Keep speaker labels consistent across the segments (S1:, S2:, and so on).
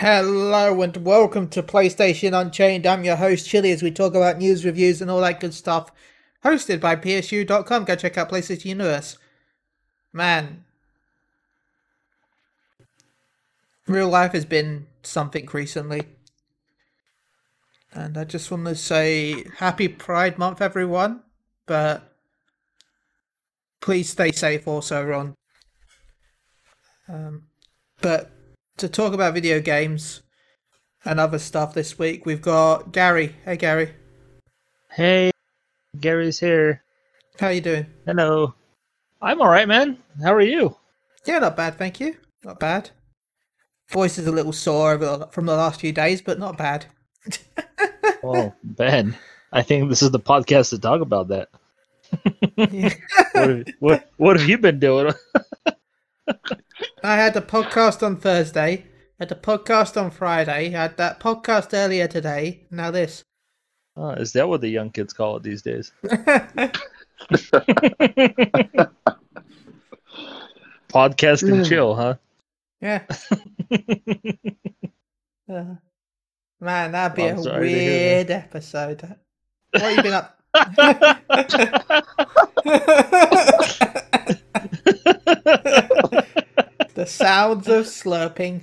S1: Hello and welcome to PlayStation Unchained. I'm your host Chili as we talk about news, reviews, and all that good stuff. Hosted by PSU.com. Go check out PlayStation Universe. Man, real life has been something recently. And I just want to say happy Pride Month, everyone. But please stay safe also, Ron. Um, but to talk about video games and other stuff this week, we've got Gary. Hey, Gary.
S2: Hey, Gary's here.
S1: How you doing?
S2: Hello. I'm all right, man. How are you?
S1: Yeah, not bad, thank you. Not bad. Voice is a little sore from the last few days, but not bad.
S2: oh, Ben, I think this is the podcast to talk about that. what, have, what, what have you been doing?
S1: I had a podcast on Thursday, I had a podcast on Friday, I had that podcast earlier today. Now this.
S2: Oh, is that what the young kids call it these days? Podcast and chill, huh?
S1: Yeah. uh, man, that'd be a weird episode. What have you been up? the sounds of slurping.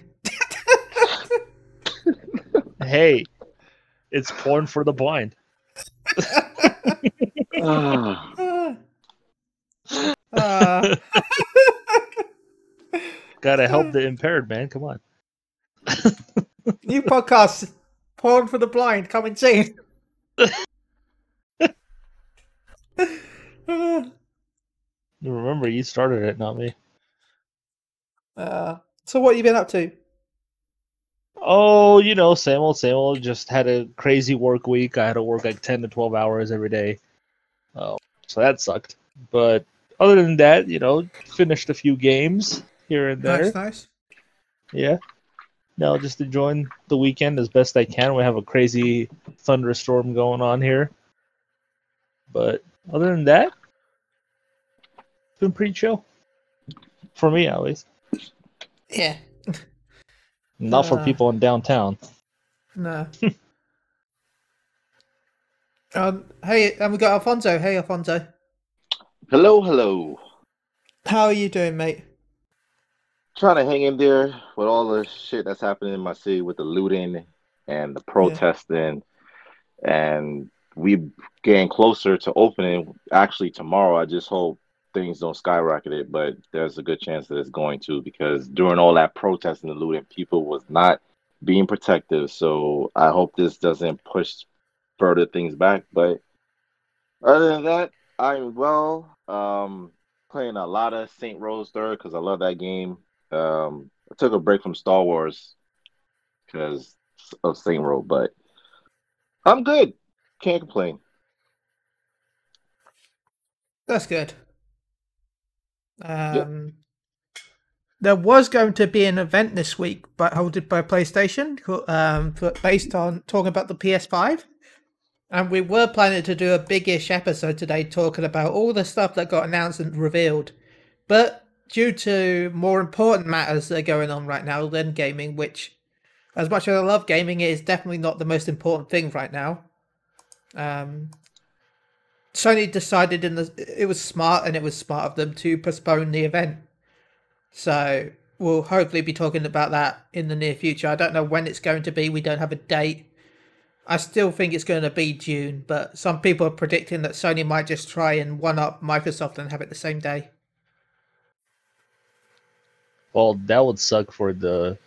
S2: hey, it's porn for the blind.
S1: uh.
S2: Gotta help the impaired, man. Come on.
S1: New podcast, porn for the blind, coming soon.
S2: Remember, you started it, not me.
S1: Uh, so what have you been up to?
S2: Oh, you know, same old, same old. Just had a crazy work week. I had to work like ten to twelve hours every day. Oh, so that sucked. But other than that, you know, finished a few games here and there.
S1: Nice, nice.
S2: Yeah. No, just enjoying the weekend as best I can. We have a crazy thunderstorm going on here. But other than that, it's been pretty chill. For me, at least.
S1: Yeah.
S2: Not uh, for people in downtown.
S1: No. um, hey, and we got Alfonso. Hey, Alfonso.
S3: Hello, hello.
S1: How are you doing, mate?
S3: Trying to hang in there with all the shit that's happening in my city with the looting and the protesting, yeah. and we getting closer to opening. Actually, tomorrow. I just hope things don't skyrocket it, but there's a good chance that it's going to because during all that protesting and looting, people was not being protective. So I hope this doesn't push further things back. But other than that, I'm well. Um, playing a lot of Saints Row Third because I love that game. Um, I took a break from Star Wars because of Saint Row, but I'm good. Can't complain.
S1: That's good. Um, yep. There was going to be an event this week, but hosted by PlayStation, um, based on talking about the PS5. And we were planning to do a big-ish episode today, talking about all the stuff that got announced and revealed. But due to more important matters that are going on right now than gaming, which, as much as I love gaming, it is definitely not the most important thing right now. Um, Sony decided in the it was smart and it was smart of them to postpone the event. So we'll hopefully be talking about that in the near future. I don't know when it's going to be. We don't have a date. I still think it's going to be June, but some people are predicting that Sony might just try and one up Microsoft and have it the same day.
S2: Well, that would suck for the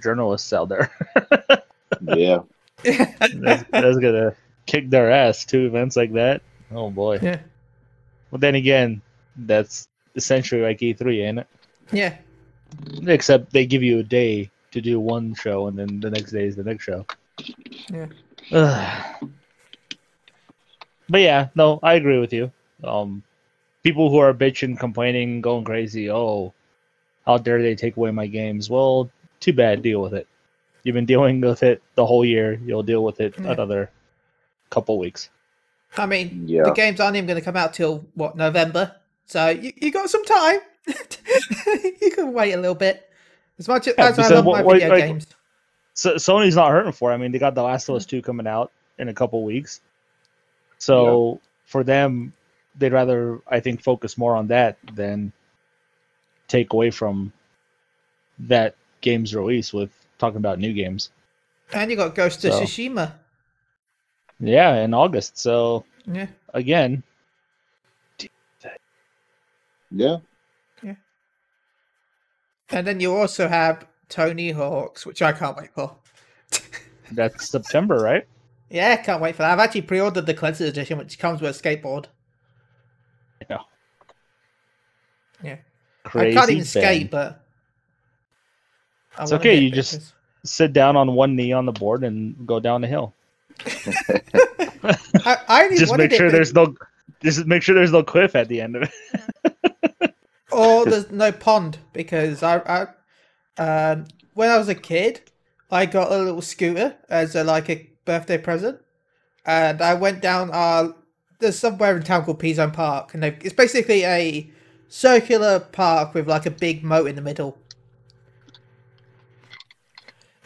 S2: journalists out there.
S3: yeah.
S2: that's, that's gonna kick their ass two events like that. Oh boy.
S1: Yeah.
S2: But then again, that's essentially like E3, ain't it?
S1: Yeah.
S2: Except they give you a day to do one show, and then the next day is the next show.
S1: Yeah.
S2: but yeah, no, I agree with you. Um, people who are bitching, complaining, going crazy. Oh, how dare they take away my games? Well, too bad. Deal with it. You've been dealing with it the whole year. You'll deal with it yeah. another couple weeks.
S1: I mean, yeah. the games aren't even going to come out till what November, so you, you got some time. you can wait a little bit. As much as,
S2: Yeah,
S1: as I
S2: because
S1: love
S2: what-
S1: my
S2: what-
S1: video
S2: like-
S1: games,
S2: So Sony's not hurting for. it. I mean, they got The Last of Us two coming out in a couple weeks, so for them, they'd rather I think focus more on that than take away from that game's release with talking about new games.
S1: and you got Ghost of
S2: So-
S1: Tsushima.
S2: Yeah, in August. So
S1: Yeah,
S2: again,
S3: Yeah. Yeah.
S1: And then you also have Tony Hawk's, which I can't wait for.
S2: that's September, right?
S1: Yeah, can't wait for that. I've actually pre-ordered the collector's edition, which comes with a skateboard.
S2: Yeah.
S1: Yeah.
S2: Crazy.
S1: I can't even
S2: Ben.
S1: skate, but I
S2: It's okay,
S1: get
S2: you just-
S1: pictures.
S2: Sit down on one knee on the board and go down the hill.
S1: I, I
S2: Just make sure there's no. Just make sure there's no cliff at the end of it.
S1: or there's no pond because I, I um, when I was a kid, I got a little scooter as a like a birthday present, and I went down our there's somewhere in town called Pizone Park, and it's basically a circular park with like a big moat in the middle.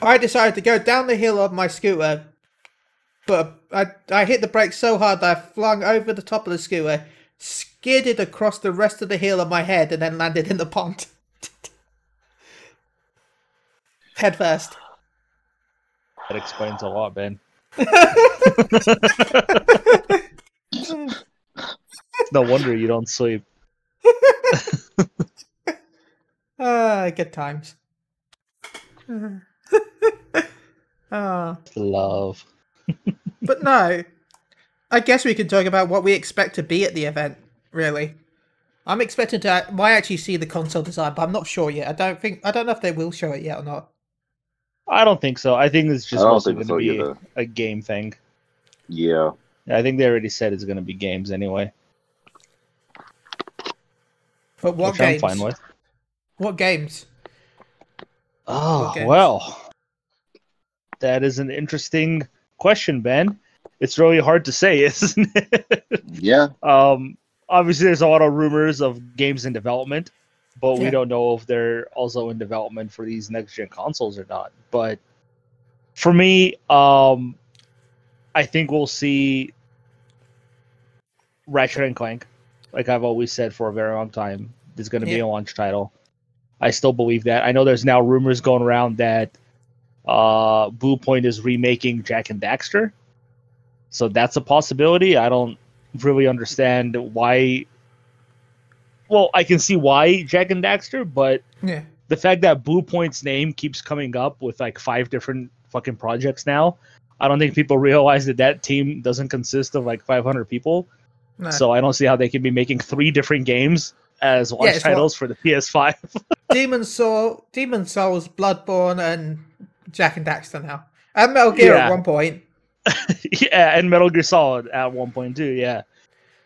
S1: I decided to go down the hill on my scooter, but I I hit the brakes so hard that I flung over the top of the scooter, skidded across the rest of the hill on my head, and then landed in the pond. Head first.
S2: That explains a lot, Ben. no wonder you don't sleep.
S1: Ah, good times. Ah.
S2: Love.
S1: But no, I guess we can talk about what we expect to be at the event. Really, I'm expecting to. Might actually see the console design, but I'm not sure yet. I don't think. I don't know if they will show it yet or not.
S2: I don't think so. I think it's just
S3: I
S2: mostly going to
S3: so
S2: be
S3: either.
S2: a game thing.
S3: Yeah.
S2: I think they already said it's going to be games anyway,
S1: But what
S2: which
S1: games?
S2: I'm fine with.
S1: What games?
S2: Oh
S1: games?
S2: well, that is an interesting question, Ben. It's really hard to say, isn't it?
S3: Yeah.
S2: Um, obviously, there's a lot of rumors of games in development, but we don't know if they're also in development for these next gen consoles or not. But for me, um, I think we'll see Ratchet and Clank, like I've always said for a very long time, is going to be a launch title. I still believe that. I know there's now rumors going around that uh, Bluepoint is remaking Jak and Daxter, so that's a possibility. I don't really understand why. Well, I can see why Jak and Daxter, but
S1: Yeah.
S2: the fact that Bluepoint's name keeps coming up with like five different fucking projects now, I don't think people realize that that team doesn't consist of like 500 people.
S1: No.
S2: So I don't see how they can be making three different games as launch
S1: what-
S2: titles for the PS5.
S1: Demon Soul, Demon's Souls, Bloodborne, and Jak and Daxter now, and Metal Gear
S2: Yeah.
S1: at one point.
S2: yeah, and Metal Gear Solid at one point too. Yeah.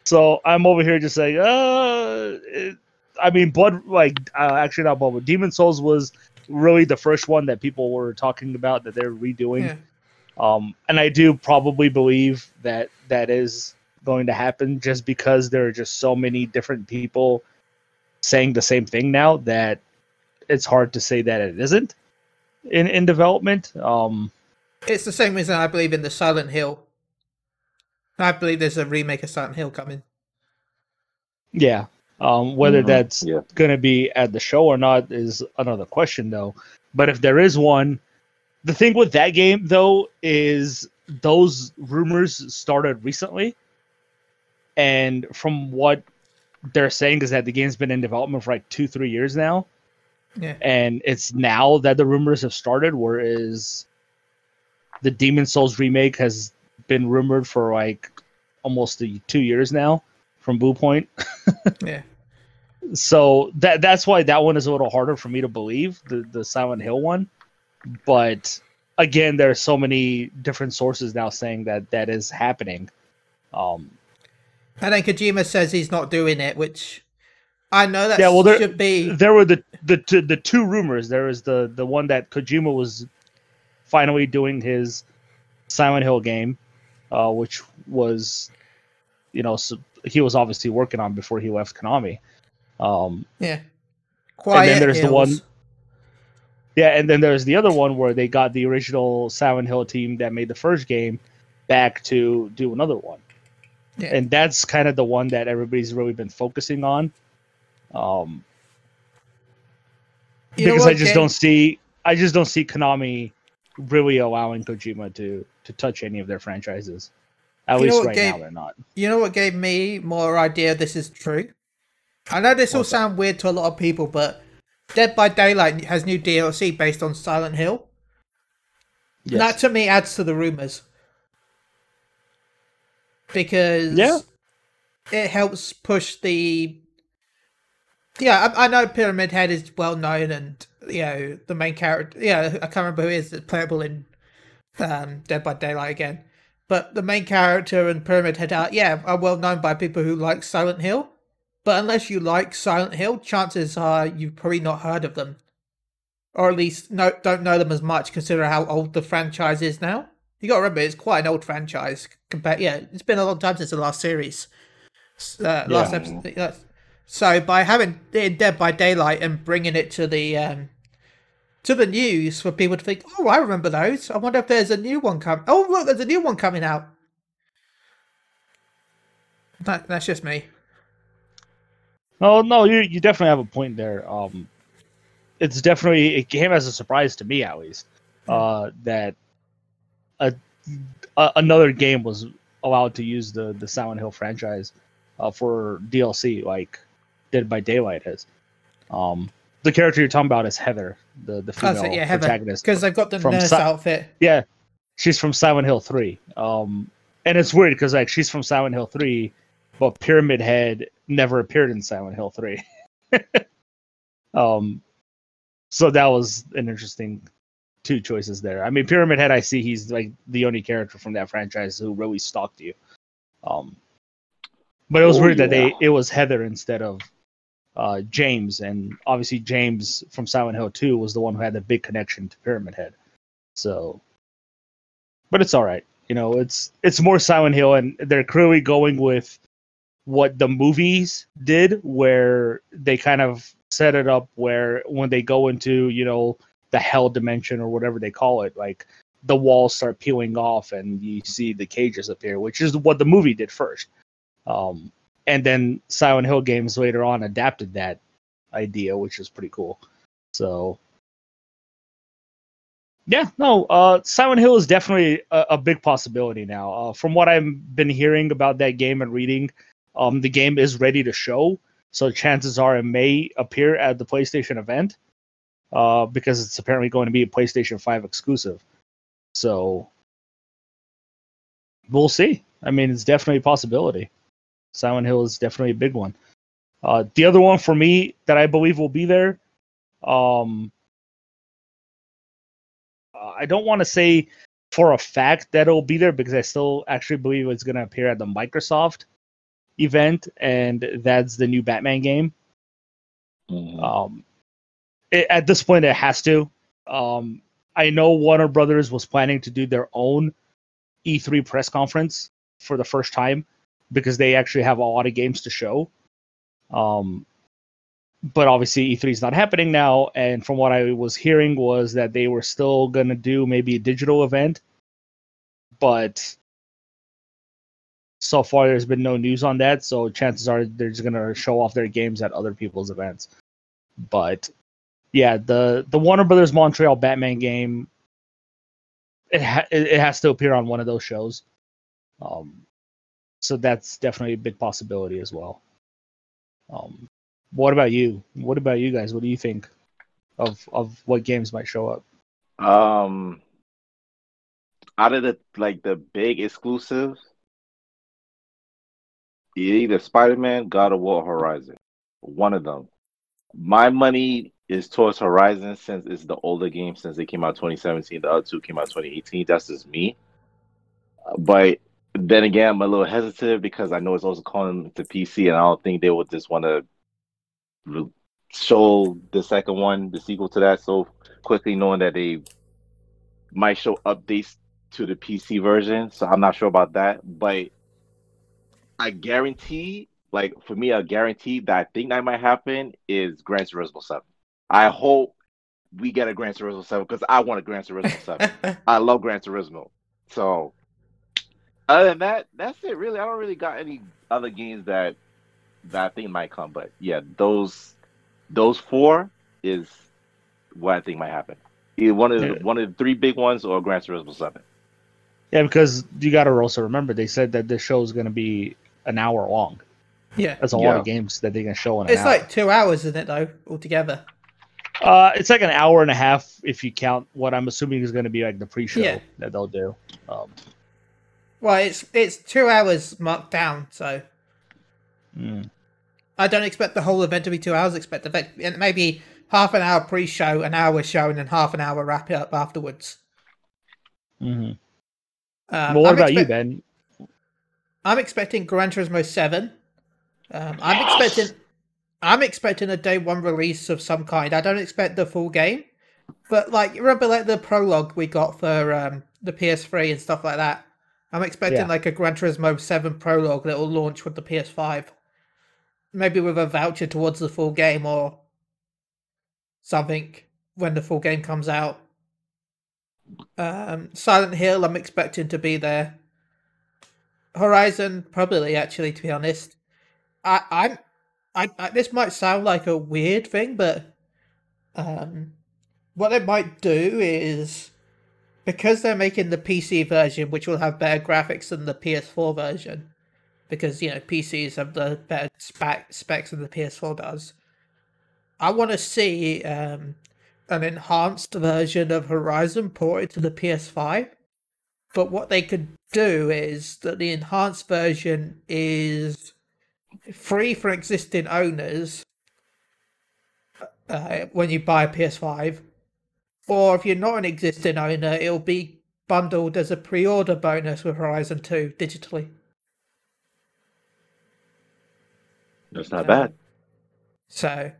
S2: So I'm over here just like, uh, it, I mean, Blood, like, uh, actually not Blood, but Demon's Souls was really the first one that people were talking about that they're redoing.
S1: Yeah.
S2: Um, and I do probably believe that that is going to happen just because there are just so many different people saying the same thing now that it's hard to say that it isn't in in development. Um,
S1: It's the same reason I believe in the Silent Hill. I believe there's a remake of Silent Hill coming.
S2: yeah. Um, whether
S3: Mhm.
S2: that's
S3: Yeah.
S2: going to be at the show or not is another question, though. But if there is one, the thing with that game, though, is those rumors started recently. And from what they're saying is that the game's been in development for like two, three years now.
S1: Yeah.
S2: And it's now that the rumors have started, whereas the Demon's Souls remake has been rumored for like almost two years now from Bluepoint
S1: Yeah.
S2: so that that's why that one is a little harder for me to believe the the Silent Hill one. But again, there are so many different sources now saying that that is happening. Um,
S1: And then Kojima says he's not doing it, which I know that
S2: Yeah, well, there-
S1: should be.
S2: there were the the two- the two rumors. There was the the one that Kojima was finally doing his Silent Hill game, uh, which was, you know, so he was obviously working on before he left Konami. Um,
S1: Yeah. Quiet and then
S2: there's the one- Yeah, and then there's the other one where they got the original Silent Hill team that made the first game back to do another one. Yeah. And that's kind of the one that everybody's really been focusing on. Um, you because I just don't see I just don't see Konami really allowing Kojima to to touch any of their franchises. At you least right gave, now, they're not.
S1: You know what gave me more idea this is true? I know this will sound weird to a lot of people, but Dead by Daylight has new DLC based on Silent Hill. Yes. That to me adds to the rumors because
S2: yeah,
S1: it helps push the. Yeah, I, I know Pyramid Head is well known, and you know the main character. Yeah, I can't remember who is playable in um, Dead by Daylight again. But the main character and Pyramid Head are yeah are well known by people who like Silent Hill. But unless you like Silent Hill, chances are you've probably not heard of them, or at least no, don't know them as much. Consider how old the franchise is now. You got to remember, it's quite an old franchise. Compared, yeah, it's been a long time since the last series, uh, last yeah. episode. So by having Dead by Daylight and bringing it to the um, to the news for people to think, oh, I remember those. I wonder if there's a new one coming. Oh, look, there's a new one coming out. That, that's just me.
S2: No, no, you you definitely have a point there. Um, it's definitely it came as a surprise to me at least uh, that a, a, another game was allowed to use the the Silent Hill franchise uh, for DLC like Dead by Daylight is. Um, the character you're talking about is Heather, the the female it, yeah, protagonist.
S1: Because they've got the nurse si- outfit.
S2: Yeah, she's from Silent Hill Three. Um, and it's weird because like she's from Silent Hill Three, but Pyramid Head never appeared in Silent Hill Three. um, so that was an interesting two choices there. I mean, Pyramid Head, I see he's like the only character from that franchise who really stalked you. Um, but it was oh, weird yeah. that they it was Heather instead of uh, James, and obviously James from Silent Hill 2 was the one who had the big connection to Pyramid Head. So, but it's all right. You know, it's it's more Silent Hill, and they're clearly going with what the movies did, where they kind of set it up where when they go into you know the hell dimension or whatever they call it, like the walls start peeling off and you see the cages appear, which is what the movie did first. Um, and then Silent Hill games later on adapted that idea, which is pretty cool. So yeah, no, uh, Silent Hill is definitely a, a big possibility now. Uh, from what I've been hearing about that game and reading, um, the game is ready to show, so chances are it may appear at the PlayStation event, uh, because it's apparently going to be a PlayStation Five exclusive. So we'll see. I mean, it's definitely a possibility. Silent Hill is definitely a big one. Uh, the other one for me that I believe will be there, um, I don't want to say for a fact that it'll be there because I still actually believe it's going to appear at the Microsoft event, and that's the new Batman game. Mm-hmm. Um, it, at this point, it has to. Um, I know Warner Brothers was planning to do their own E3 press conference for the first time because they actually have a lot of games to show. Um, but obviously E3 is not happening now, and from what I was hearing was that they were still gonna do maybe a digital event, but so far there's been no news on that. So chances are they're just gonna show off their games at other people's events. But yeah, the the Warner Brothers Montreal Batman game, it ha- it has to appear on one of those shows. Um, so that's definitely a big possibility as well. Um, what about you? What about you guys? What do you think of of what games might show up?
S3: Um, out of the like the big exclusives, either Spider Man, God of War, Horizon, one of them. My money is towards Horizon since it's the older game since it came out 2017. The other two came out 2018. That's just me. But then again, I'm a little hesitant because I know it's also calling to PC, and I don't think they would just want to re- show the second one, the sequel to that, so quickly, knowing that they might show updates to the PC version. So I'm not sure about that, but I guarantee, like for me, I guarantee that I think that might happen is Gran Turismo Seven. I hope we get a Gran Turismo Seven because I want a Gran Turismo Seven. I love Gran Turismo. So other than that, that's it. Really, I don't really got any other games that that I think might come. But yeah, those those four is what I think might happen. Either one of the,
S2: Yeah.
S3: one of the three big ones or Gran Turismo Seven.
S2: Yeah, because you got to also remember they said that this show is going to be an hour long.
S1: yeah.
S2: That's a lot of games that they can show in an
S1: It's
S2: hour.
S1: like two hours, isn't it, though, altogether?
S2: uh, it's like an hour and a half if you count what I'm assuming is going to be like the pre-show
S1: Yeah.
S2: that they'll do. Um,
S1: Well, it's it's two hours marked down, so
S2: mm,
S1: I don't expect the whole event to be two hours. Expect the maybe half an hour pre-show, an hour show, and then half an hour wrap it up afterwards.
S2: mhm.
S1: Um,
S2: well, what
S1: I'm
S2: about you,
S1: expect-
S2: Ben?
S1: I'm expecting Gran Turismo Seven. Um, I'm expecting I'm expecting a day one release of some kind. I don't expect the full game, but like remember like the prologue we got for um, the PS3 and stuff like that. I'm expecting
S2: Yeah.
S1: like a Gran Turismo Seven prologue that will launch with the PS5, maybe with a voucher towards the full game or something when the full game comes out. Um, Silent Hill, I'm expecting to be there. Horizon, probably actually, to be honest. I, I'm, I, I, this might sound like a weird thing, but um, what they might do is because they're making the PC version, which will have better graphics than the PS4 version, because you know PCs have the better spec specs than the PS4 does. I want to see um, an enhanced version of Horizon ported to the PS5. But what they could do is that the enhanced version is free for existing owners uh, when you buy a PS5. Or if you're not an existing owner, it'll be bundled as a pre order bonus with Horizon 2 digitally.
S3: That's not bad.
S1: So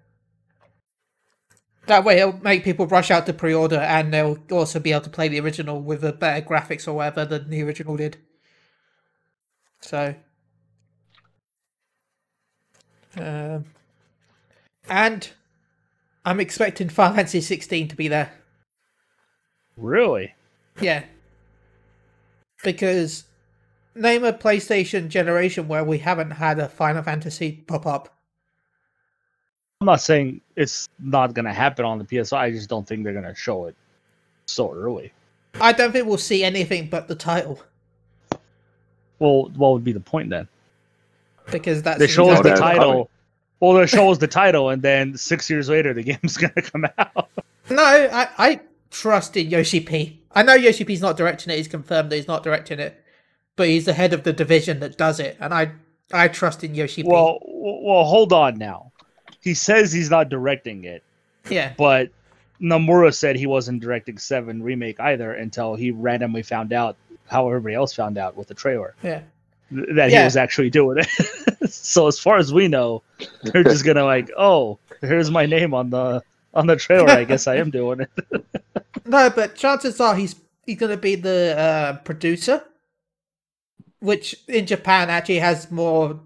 S1: that way it'll make people rush out to pre-order and they'll also be able to play the original with a better graphics or whatever than the original did. So um, and I'm expecting Final Fantasy 16 to be there.
S2: Really?
S1: Yeah. Because name a PlayStation generation where we haven't had a Final Fantasy pop up.
S2: I'm not saying it's not going to happen on the PS. I just don't think they're going to show it so early.
S1: I don't think we'll see anything but the title
S2: Well, what would be the point then?
S1: because that's
S2: They show us the title. Well, they show us the title, and then six years later, the game's going to come out.
S1: No, I, I trust in Yoshi P. I know Yoshi P's not directing it. He's confirmed that he's not directing it, but he's the head of the division that does it, and I I trust in Yoshi P.
S2: well, well, hold on now. He says he's not directing it,
S1: yeah,
S2: but Nomura said he wasn't directing Seven remake either until he randomly found out how everybody else found out with the trailer
S1: yeah.
S2: th- that he was actually doing it. so as far as we know, they're just gonna like, oh, here's my name on the on the trailer. I guess I am doing it.
S1: No, but chances are he's he's going to be the uh, producer, which in Japan actually has more.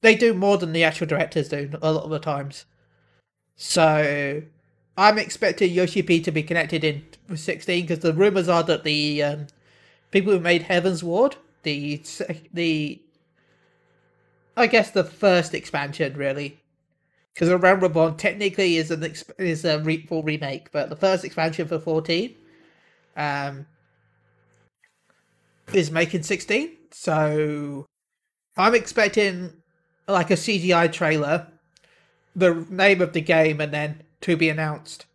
S1: They do more than the actual directors do a lot of the times. So, I'm expecting Yoshi P to be connected in with 16 because the rumors are that the um, people who made Heavensward, the the, I guess the first expansion really, because Realm Reborn technically is an exp- is a re- full remake, but the first expansion for 14 um, is making 16. So I'm expecting like a CGI trailer, the name of the game, and then to be announced.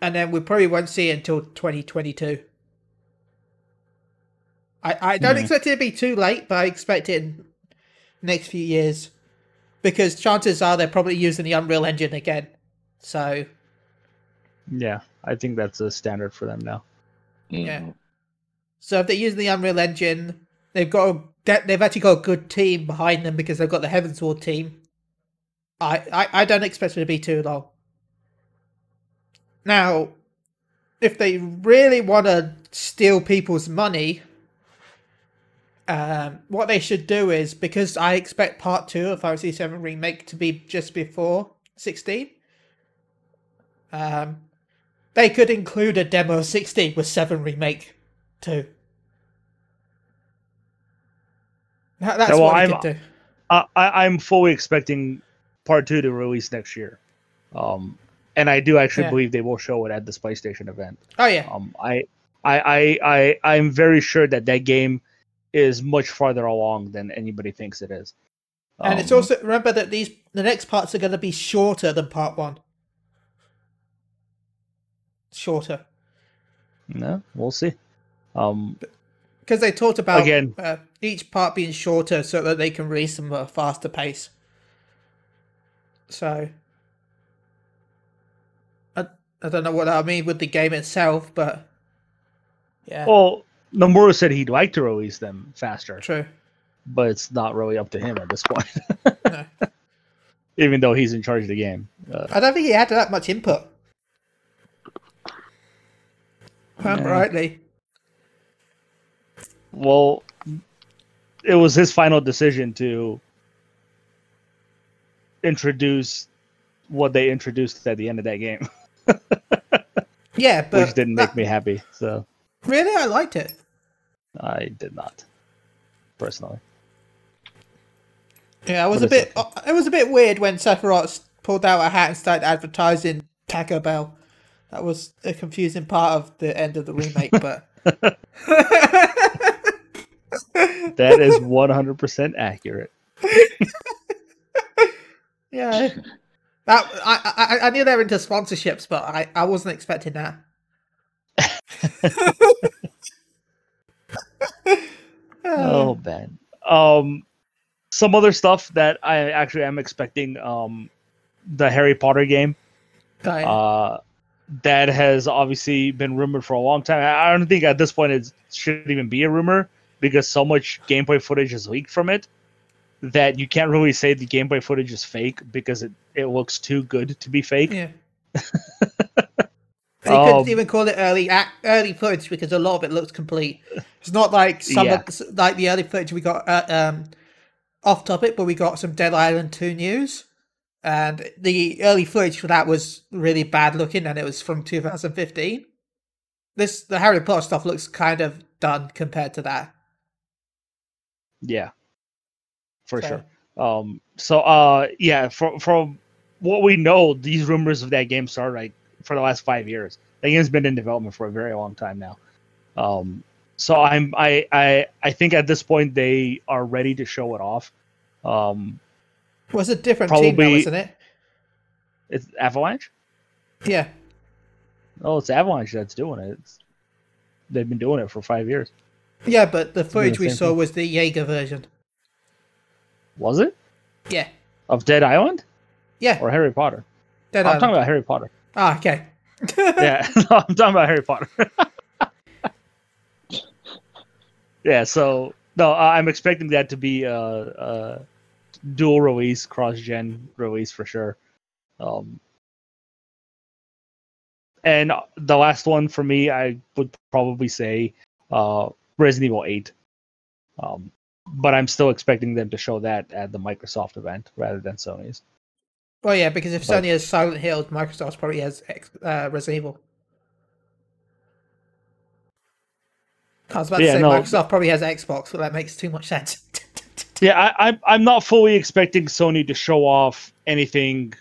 S1: And then we probably won't see it until 2022. I, I don't
S2: Hmm.
S1: expect it to be too late, but I expect it in next few years because chances are they're probably using the Unreal Engine again. So
S2: yeah, I think that's a standard for them now.
S1: Yeah. So if they're using the Unreal Engine, they've got a, they- they've actually got a good team behind them because they've got the Heavensward team. I, I, I don't expect it to be too long. Now, if they really want to steal people's money, um, what they should do is because I expect Part Two of Fantasy Seven Remake to be just before sixteen. Um, they could include a demo of 16 with 7 remake too. That- That's
S2: well,
S1: what
S2: I'm-
S1: could do.
S2: I, I I'm fully expecting part two to release next year, um, and I do actually
S1: Yeah.
S2: believe they will show it at this PlayStation event.
S1: Oh yeah,
S2: Um, I, I, I, I, I'm very sure that that game is much farther along than anybody thinks it is.
S1: and it's
S2: Um,
S1: also remember that these the next parts are going to be shorter than part one. Shorter
S2: no, we'll see. Um,
S1: because they talked about
S2: Again.
S1: uh, each part being shorter so that they can release them at a faster pace. So I I don't know what I mean with the game itself, but yeah,
S2: well, Nomura said he'd like to release them faster,
S1: true.
S2: but it's not really up to him at this point.
S1: No.
S2: Even though he's in charge of the game. Uh,
S1: I don't think he had that much input. I'm
S2: Yeah.
S1: rightly.
S2: well, it was his final decision to introduce what they introduced at the end of that game,
S1: Yeah, but
S2: which didn't make
S1: that-
S2: me happy. So
S1: really I liked it.
S2: I did not, personally.
S1: Yeah, it was
S2: But
S1: a bit. uh, It was a bit weird when Sephiroth pulled out a hat and started advertising Taco Bell. That was a confusing part of the end of the remake, but
S2: That is 100% accurate.
S1: yeah, that I, I I knew they were into sponsorships, but I I wasn't expecting that.
S2: Oh man. Um, some other stuff that I actually am expecting. Um, the Harry Potter game.
S1: Right.
S2: Uh, that has obviously been rumored for a long time. I I don't think at this point it should even be a rumor because so much gameplay footage is leaked from it that you can't really say the gameplay footage is fake because it, it looks too good to be fake.
S1: yeah. They couldn't
S2: Um,
S1: even call it early early footage because a lot of it looks complete. It's not like some
S2: Yeah.
S1: of, like the early footage we got uh, um, off topic, but we got some Dead Island two news, and the early footage for that was really bad looking, and it was from 2015. This the Harry Potter stuff looks kind of done compared to that.
S2: Yeah, for
S1: So-
S2: sure. Um, so uh, yeah, from from what we know, these rumors of that game started like for the last five years. That game's been in development for a very long time now. Um, so I'm I I I think at this point they are ready to show it off. Um,
S1: was a different team, though,
S2: Probably-
S1: isn't it?
S2: it's Avalanche.
S1: Yeah,
S2: Oh, it's Avalanche that's doing it. It's, they've been doing it for five years.
S1: yeah, but the footage we saw
S2: thing.
S1: was the Yager version.
S2: Was it
S1: Yeah,
S2: of Dead Island
S1: yeah.
S2: or Harry Potter?
S1: Dead
S2: I'm talking about Harry Potter.
S1: Ah, okay.
S2: yeah, no, I'm talking about Harry Potter. yeah, so no, I'm expecting that to be a, a dual release, cross-gen release for sure. Um, and the last one for me, I would probably say uh, Resident Evil 8. Um, but I'm still expecting them to show that at the Microsoft event rather than Sony's.
S1: Well, yeah, because if Sony has Silent Hill, Microsoft probably has uh, Resident Evil. I was about
S2: Yeah,
S1: to say
S2: no.
S1: Microsoft probably has Xbox, but that makes too much sense.
S2: Yeah, I, I'm not fully expecting Sony to show off anything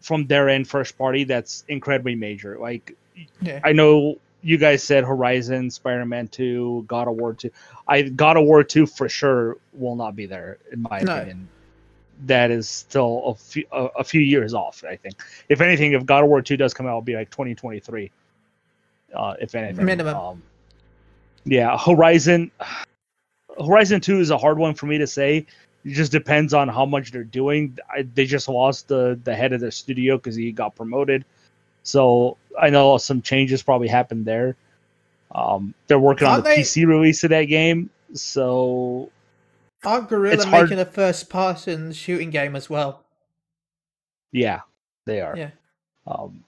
S2: from their end first party that's incredibly major. Like,
S1: yeah,
S2: I know you guys said Horizon, Spider Man 2, God of War 2. I God of War 2 for sure will not be there, in my
S1: No.
S2: opinion. That is still a few, a, a few years off, I think. If anything, if God of War 2 does come out, it'll be like 2023. Uh, if anything.
S1: Minimum.
S2: Um, yeah, Horizon. Horizon 2 is a hard one for me to say. It just depends on how much they're doing. I, they just lost the, the head of their studio because he got promoted. So I know some changes probably happened there. Um, they're working on
S1: Aren't
S2: the
S1: they-
S2: PC release of that game. So
S1: aren't
S2: Guerrilla
S1: making a first-person shooting game as well?
S2: yeah, they are.
S1: Yeah,
S2: Um,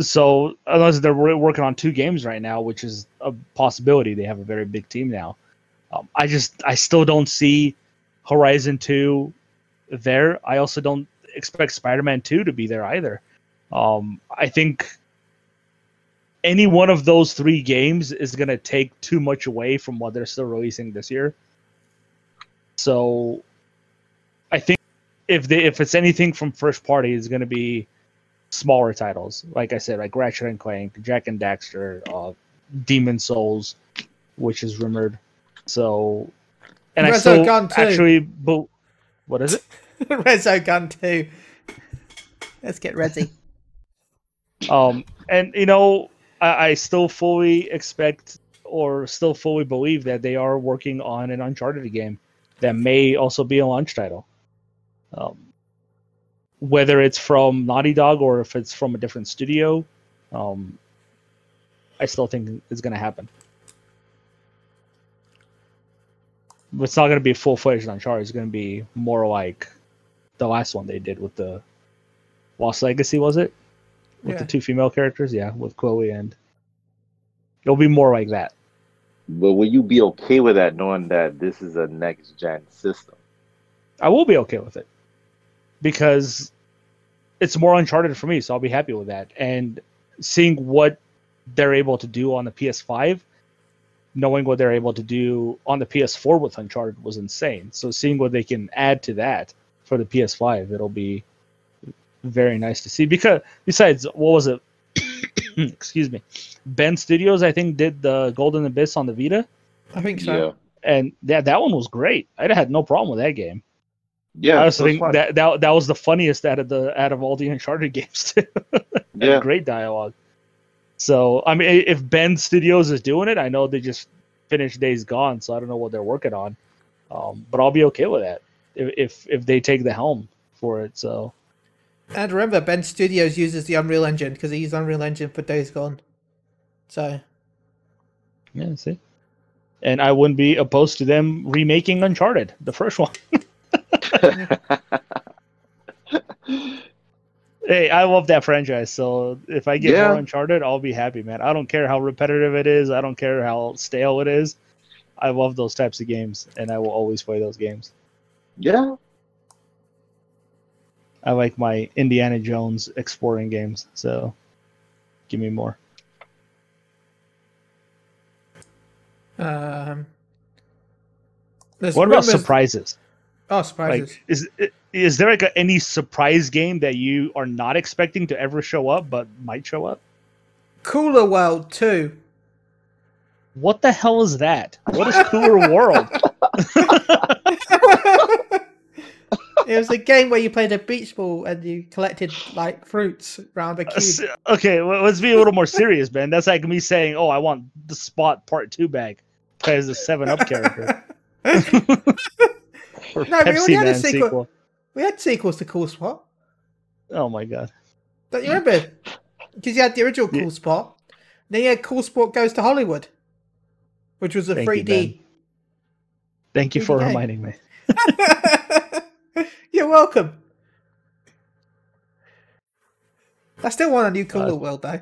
S2: so unless they're working on two games right now, which is a possibility, they have a very big team now. Um, I just I still don't see Horizon Two there. I also don't expect Spider Man Two to be there either. Um, I think any one of those three games is going to take too much away from what they're still releasing this year. So I think if they if it's anything from first party, it's going to be smaller titles. Like I said, like Ratchet and Clank, Jak and Daxter, uh, Demon's Souls, which is rumored. So, and I
S1: Resogun
S2: still
S1: 2.
S2: actually, but what is it?
S1: Resogun 2. Let's get ready.
S2: Um, and you know, I, I still fully expect or still fully believe that they are working on an Uncharted game that may also be a launch title. Um, whether it's from Naughty Dog or if it's from a different studio, um, I still think it's going to happen. But it's not going to be full fledged Uncharted. It's going to be more like the last one they did with the Lost Legacy, was it? With
S1: Yeah.
S2: the two female characters, yeah, with Chloe and it'll be more like that.
S3: But will you be okay with that, knowing that this is a next gen system?
S2: I will be okay with it because it's more Uncharted for me, so I'll be happy with that. And seeing what they're able to do on the PS5, knowing what they're able to do on the PS4 with Uncharted was insane. So seeing what they can add to that for the PS5, it'll be very nice to see. Because besides, what was it? Excuse me, Bend Studios, I think, did the Golden Abyss on the Vita,
S1: I think so.
S2: and that that one was great. I had no problem with that game.
S3: Yeah, yeah.
S2: I also
S3: that's
S2: think
S3: fine.
S2: that, that that was the funniest out of the out of all the Uncharted games too.
S3: yeah,
S2: Great dialogue. So I mean, if Bend Studios is doing it, I know they just finished Days Gone, so I don't know what they're working on. Um, but I'll be okay with that if, if if they take the helm for it. So
S1: And remember, Bend Studios uses the Unreal Engine because he used Unreal Engine for Days Gone. So,
S2: yeah, see. And I wouldn't be opposed to them remaking Uncharted, the first one. Hey, I love that franchise. So if I get
S3: Yeah.
S2: more Uncharted, I'll be happy, man. I don't care how repetitive it is. I don't care how stale it is. I love those types of games, and I will always play those games.
S3: yeah.
S2: I like my Indiana Jones exploring games. So give me more.
S1: um,
S2: What about surprises?
S1: Oh, surprises.
S2: Like, is is there like a, any surprise game that you are not expecting to ever show up, but might show up?
S1: Cooler World 2.
S2: What the hell is that? What is Cooler World?
S1: it was a game where you played a beach ball and you collected like fruits around a
S2: Uh,
S1: cube.
S2: okay, well, let's be a little more serious, man. That's like me saying, "Oh, I want the Spot Part Two bag because the Seven Up character."
S1: No, we already
S2: Pepsi
S1: had a sequel.
S2: sequel.
S1: we had sequels to Cool Spot.
S2: Oh my god!
S1: Don't you remember? Because you had the original Cool
S2: Yeah.
S1: Spot. Then you had Cool Spot Goes to Hollywood, which was a
S2: Thank
S1: 3D.
S2: Thank you for
S1: 3D game.
S2: reminding me.
S1: You're welcome. I still want a new Cooler
S2: Uh,
S1: World though.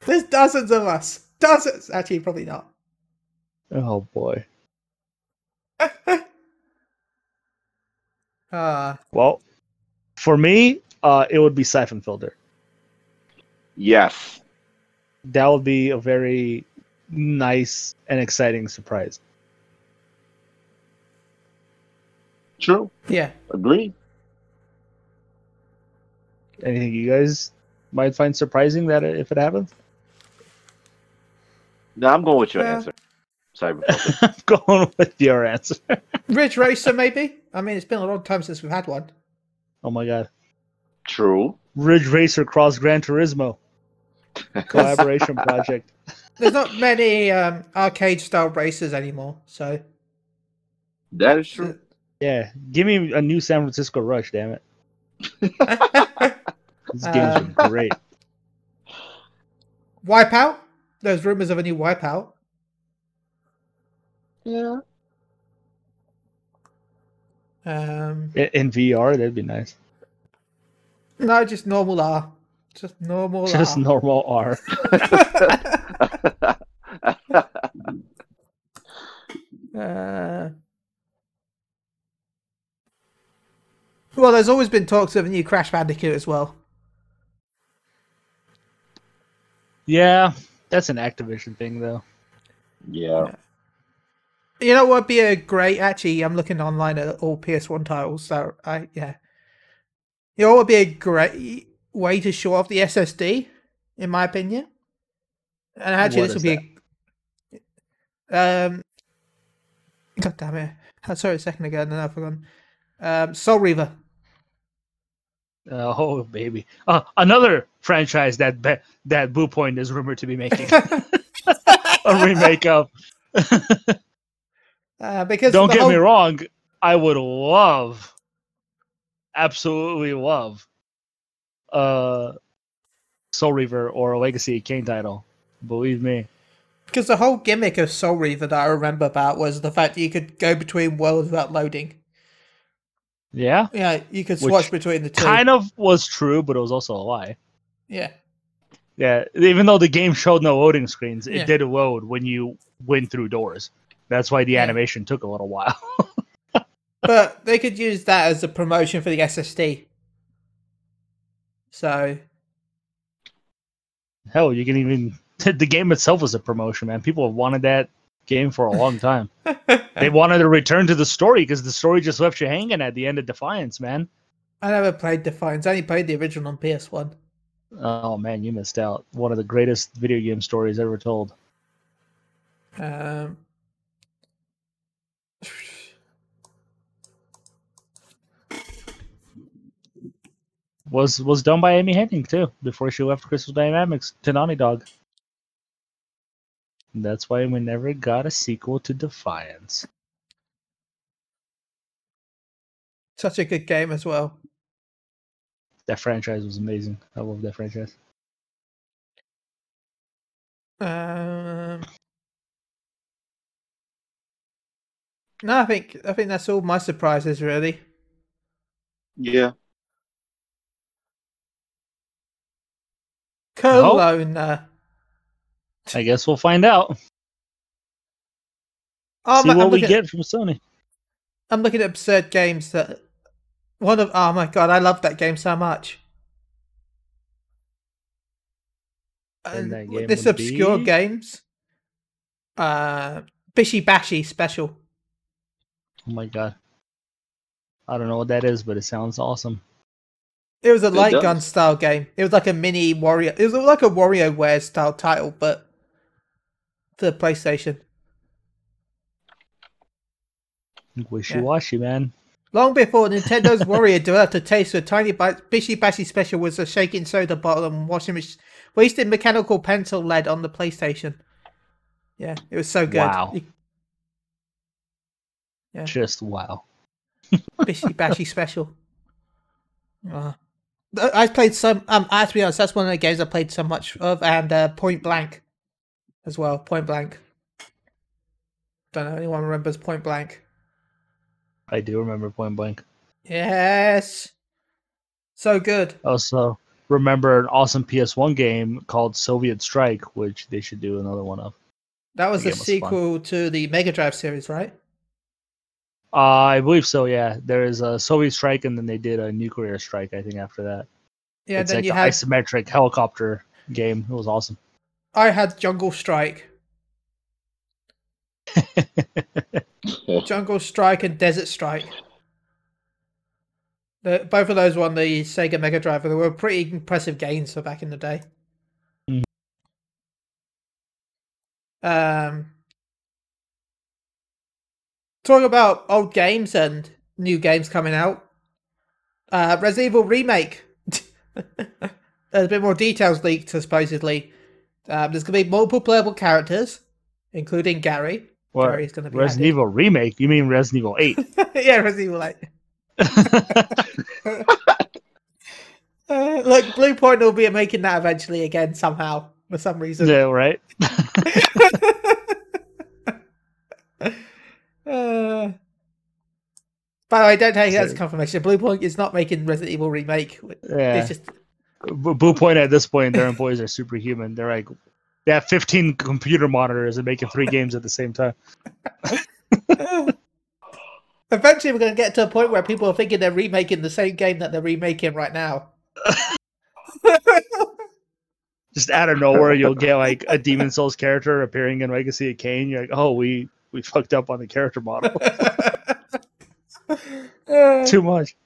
S1: There's dozens of us. Dozens. Actually, probably not.
S2: Oh boy.
S1: Uh,
S2: Well, for me, uh, it would be Syphon Filter.
S3: Yes.
S2: That would be a very nice and exciting surprise.
S3: True.
S1: yeah.
S3: Agree.
S2: Anything you guys might find surprising that if it happens?
S3: No, I'm going with your
S1: Yeah.
S3: answer. Cyberpunk.
S2: I'm going with your answer.
S1: Ridge Racer, maybe? I mean, it's been a long time since we've had one.
S2: Oh my god.
S3: True.
S2: Ridge Racer Cross Gran Turismo collaboration project.
S1: There's not many um, arcade style racers anymore, so.
S3: That is true.
S2: Yeah, give me a new San Francisco Rush, damn it. These games
S1: Um,
S2: are great.
S1: Wipeout? There's rumors of a new Wipeout.
S3: Yeah.
S1: Um,
S2: In, in VR, that'd be nice.
S1: no, just normal R. Just normal
S2: Just
S1: R.
S2: normal R.
S1: Uh, well, there's always been talks of a new Crash Bandicoot as well.
S2: Yeah, that's an Activision thing, though.
S3: Yeah.
S1: You know what would be a great? Actually, I'm looking online at all PS1 titles. So I yeah. You know what would be a great way to show off the SSD, in my opinion. And actually,
S2: What
S1: this would be. A, um. God damn it! I saw it a second ago, and then I forgot. Um, Soul Reaver.
S2: Oh baby, uh, another franchise that be- that Bluepoint is rumored to be making a remake of.
S1: Uh, because
S2: Don't get
S1: whole-
S2: me wrong, I would love, absolutely love, uh, Soul Reaver or a Legacy Kain title. Believe me.
S1: Because the whole gimmick of Soul Reaver that I remember about was the fact that you could go between worlds without loading.
S2: Yeah,
S1: Yeah, you could
S2: Which
S1: switch between the two.
S2: kind of was true, but it was also a lie.
S1: Yeah.
S2: Yeah, even though the game showed no loading screens, it
S1: Yeah.
S2: did load when you went through doors. That's why the
S1: Yeah.
S2: animation took a little while.
S1: But they could use that as a promotion for the SSD. So,
S2: Hell, you can even the game itself was a promotion, man. People have wanted that game for a long time. they wanted to return to the story because the story just left you hanging at the end of Defiance, man.
S1: I never played Defiance. I only played the original on PS1.
S2: Oh man, you missed out. One of the greatest video game stories ever told.
S1: Um,
S2: Was was done by Amy Hennig too before she left Crystal Dynamics to Naughty Dog. And that's why we never got a sequel to Defiance.
S1: such a good game as well.
S2: That franchise was amazing. I love that franchise.
S1: Um, no, I think I think that's all my surprises really.
S3: Yeah.
S1: Cologne. Uh,
S2: I guess we'll find out.
S1: Oh,
S2: See
S1: my-
S2: what
S1: I'm
S2: we
S1: looking,
S2: get from Sony.
S1: I'm looking at absurd games that one of. Oh my god, I love that game so much.
S2: And that game
S1: this obscure
S2: be?
S1: games. Uh, Bishi Bashi special.
S2: Oh my god. I don't know what that is, but it sounds awesome.
S1: It was a
S3: It
S1: light
S3: does.
S1: gun style game. It was like a mini warrior. It was like a WarioWare style title, but for the PlayStation.
S2: Wishy washy, man.
S1: Long before Nintendo's Wario developed a taste for tiny bite, Bishi Bashi Special was a shaking soda bottle and washing machine, wasted mechanical pencil lead on the PlayStation. Yeah, it was so good.
S2: Wow.
S1: Yeah.
S2: Just wow.
S1: Bishi Bashi Special. Uh, I played some. Um, I have to be honest, that's one of the games I played so much of, and uh, Point Blank as well. Point Blank. Don't know anyone remembers Point Blank.
S2: I do remember Point Blank.
S1: Yes, so good.
S2: Also remember an awesome PS1 game called Soviet Strike, which they should do another one of.
S1: That was
S2: The
S1: a
S2: game was
S1: sequel to the Mega Drive series, right?
S2: Uh, I believe so, yeah. There is a Soviet Strike, and then they did a Nuclear Strike, I think, after that.
S1: Yeah.
S2: it's
S1: then
S2: like
S1: you
S2: an
S1: had
S2: isometric helicopter game. It was awesome.
S1: I had Jungle Strike, Jungle Strike, and Desert Strike. The, both of those were on the Sega Mega Drive, and they were pretty impressive games for back in the day.
S2: Mhm.
S1: Um, talking about old games and new games coming out. Uh, Resident Evil remake. There's a bit more details leaked, supposedly. Um, there's going to be multiple playable characters, including Gary.
S2: What?
S1: Gary's going to be
S2: Resident
S1: added.
S2: Evil remake? You mean Resident Evil 8?
S1: yeah, Resident Evil 8. Uh, look, Bluepoint will be making that eventually again somehow for some reason.
S2: yeah, right.
S1: Uh, by the way, don't take that as confirmation. Bluepoint is not making Resident Evil remake.
S2: Yeah.
S1: It's just
S2: B- Bluepoint at this point, their employees are superhuman. They're like, they have 15 computer monitors and making three games at the same time.
S1: eventually we're going to get to a point where people are thinking they're remaking the same game that they're remaking right now.
S2: just out of nowhere, you'll get like a Demon's Souls character appearing in Legacy of Kain. You're like, oh, we we fucked up on the character model. Too much.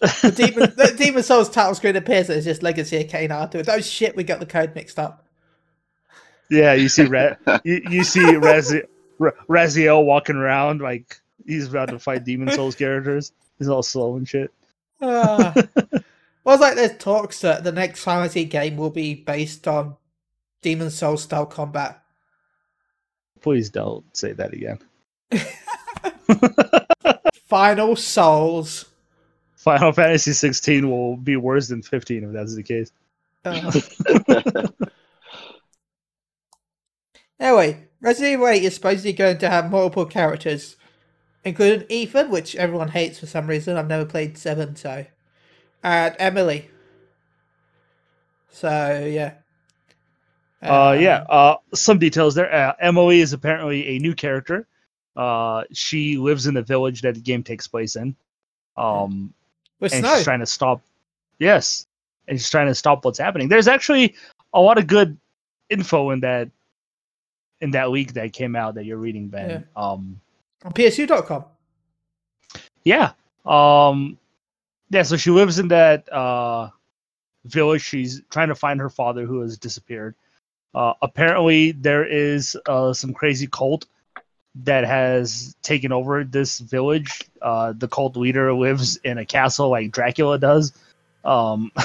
S1: The Demon, the Demon's Souls title screen appears as just Legacy of Kain afterwards. Oh shit, we got the code mixed up.
S2: Yeah, you see Re- you, you see Rezi- Re- Raziel walking around like he's about to fight Demon's Souls characters. He's all slow and shit.
S1: Uh, well, like there's talks that the next Final Fantasy game will be based on Demon's Souls style combat.
S2: Please don't say that again.
S1: Final Souls.
S2: Final Fantasy 16 will be worse than 15 if that's the case.
S1: Uh, anyway, Resident Evil 8 is supposedly going to have multiple characters, including Ethan, which everyone hates for some reason. I've never played 7, so. And Emily. So, yeah.
S2: Uh, yeah.
S1: Um,
S2: Uh, some details there. Uh, Emily is apparently a new character. Uh, she lives in the village that the game takes place in. Um,
S1: With
S2: and
S1: Snow.
S2: she's trying to stop. Yes, and she's trying to stop what's happening. There's actually a lot of good info in that in that leak that came out that you're reading, Ben. Um,
S1: On PSU.com.
S2: yeah. Um, yeah. So she lives in that uh village. She's trying to find her father who has disappeared. Uh, apparently, there is uh, some crazy cult that has taken over this village. Uh, the cult leader lives in a castle like Dracula does. Um,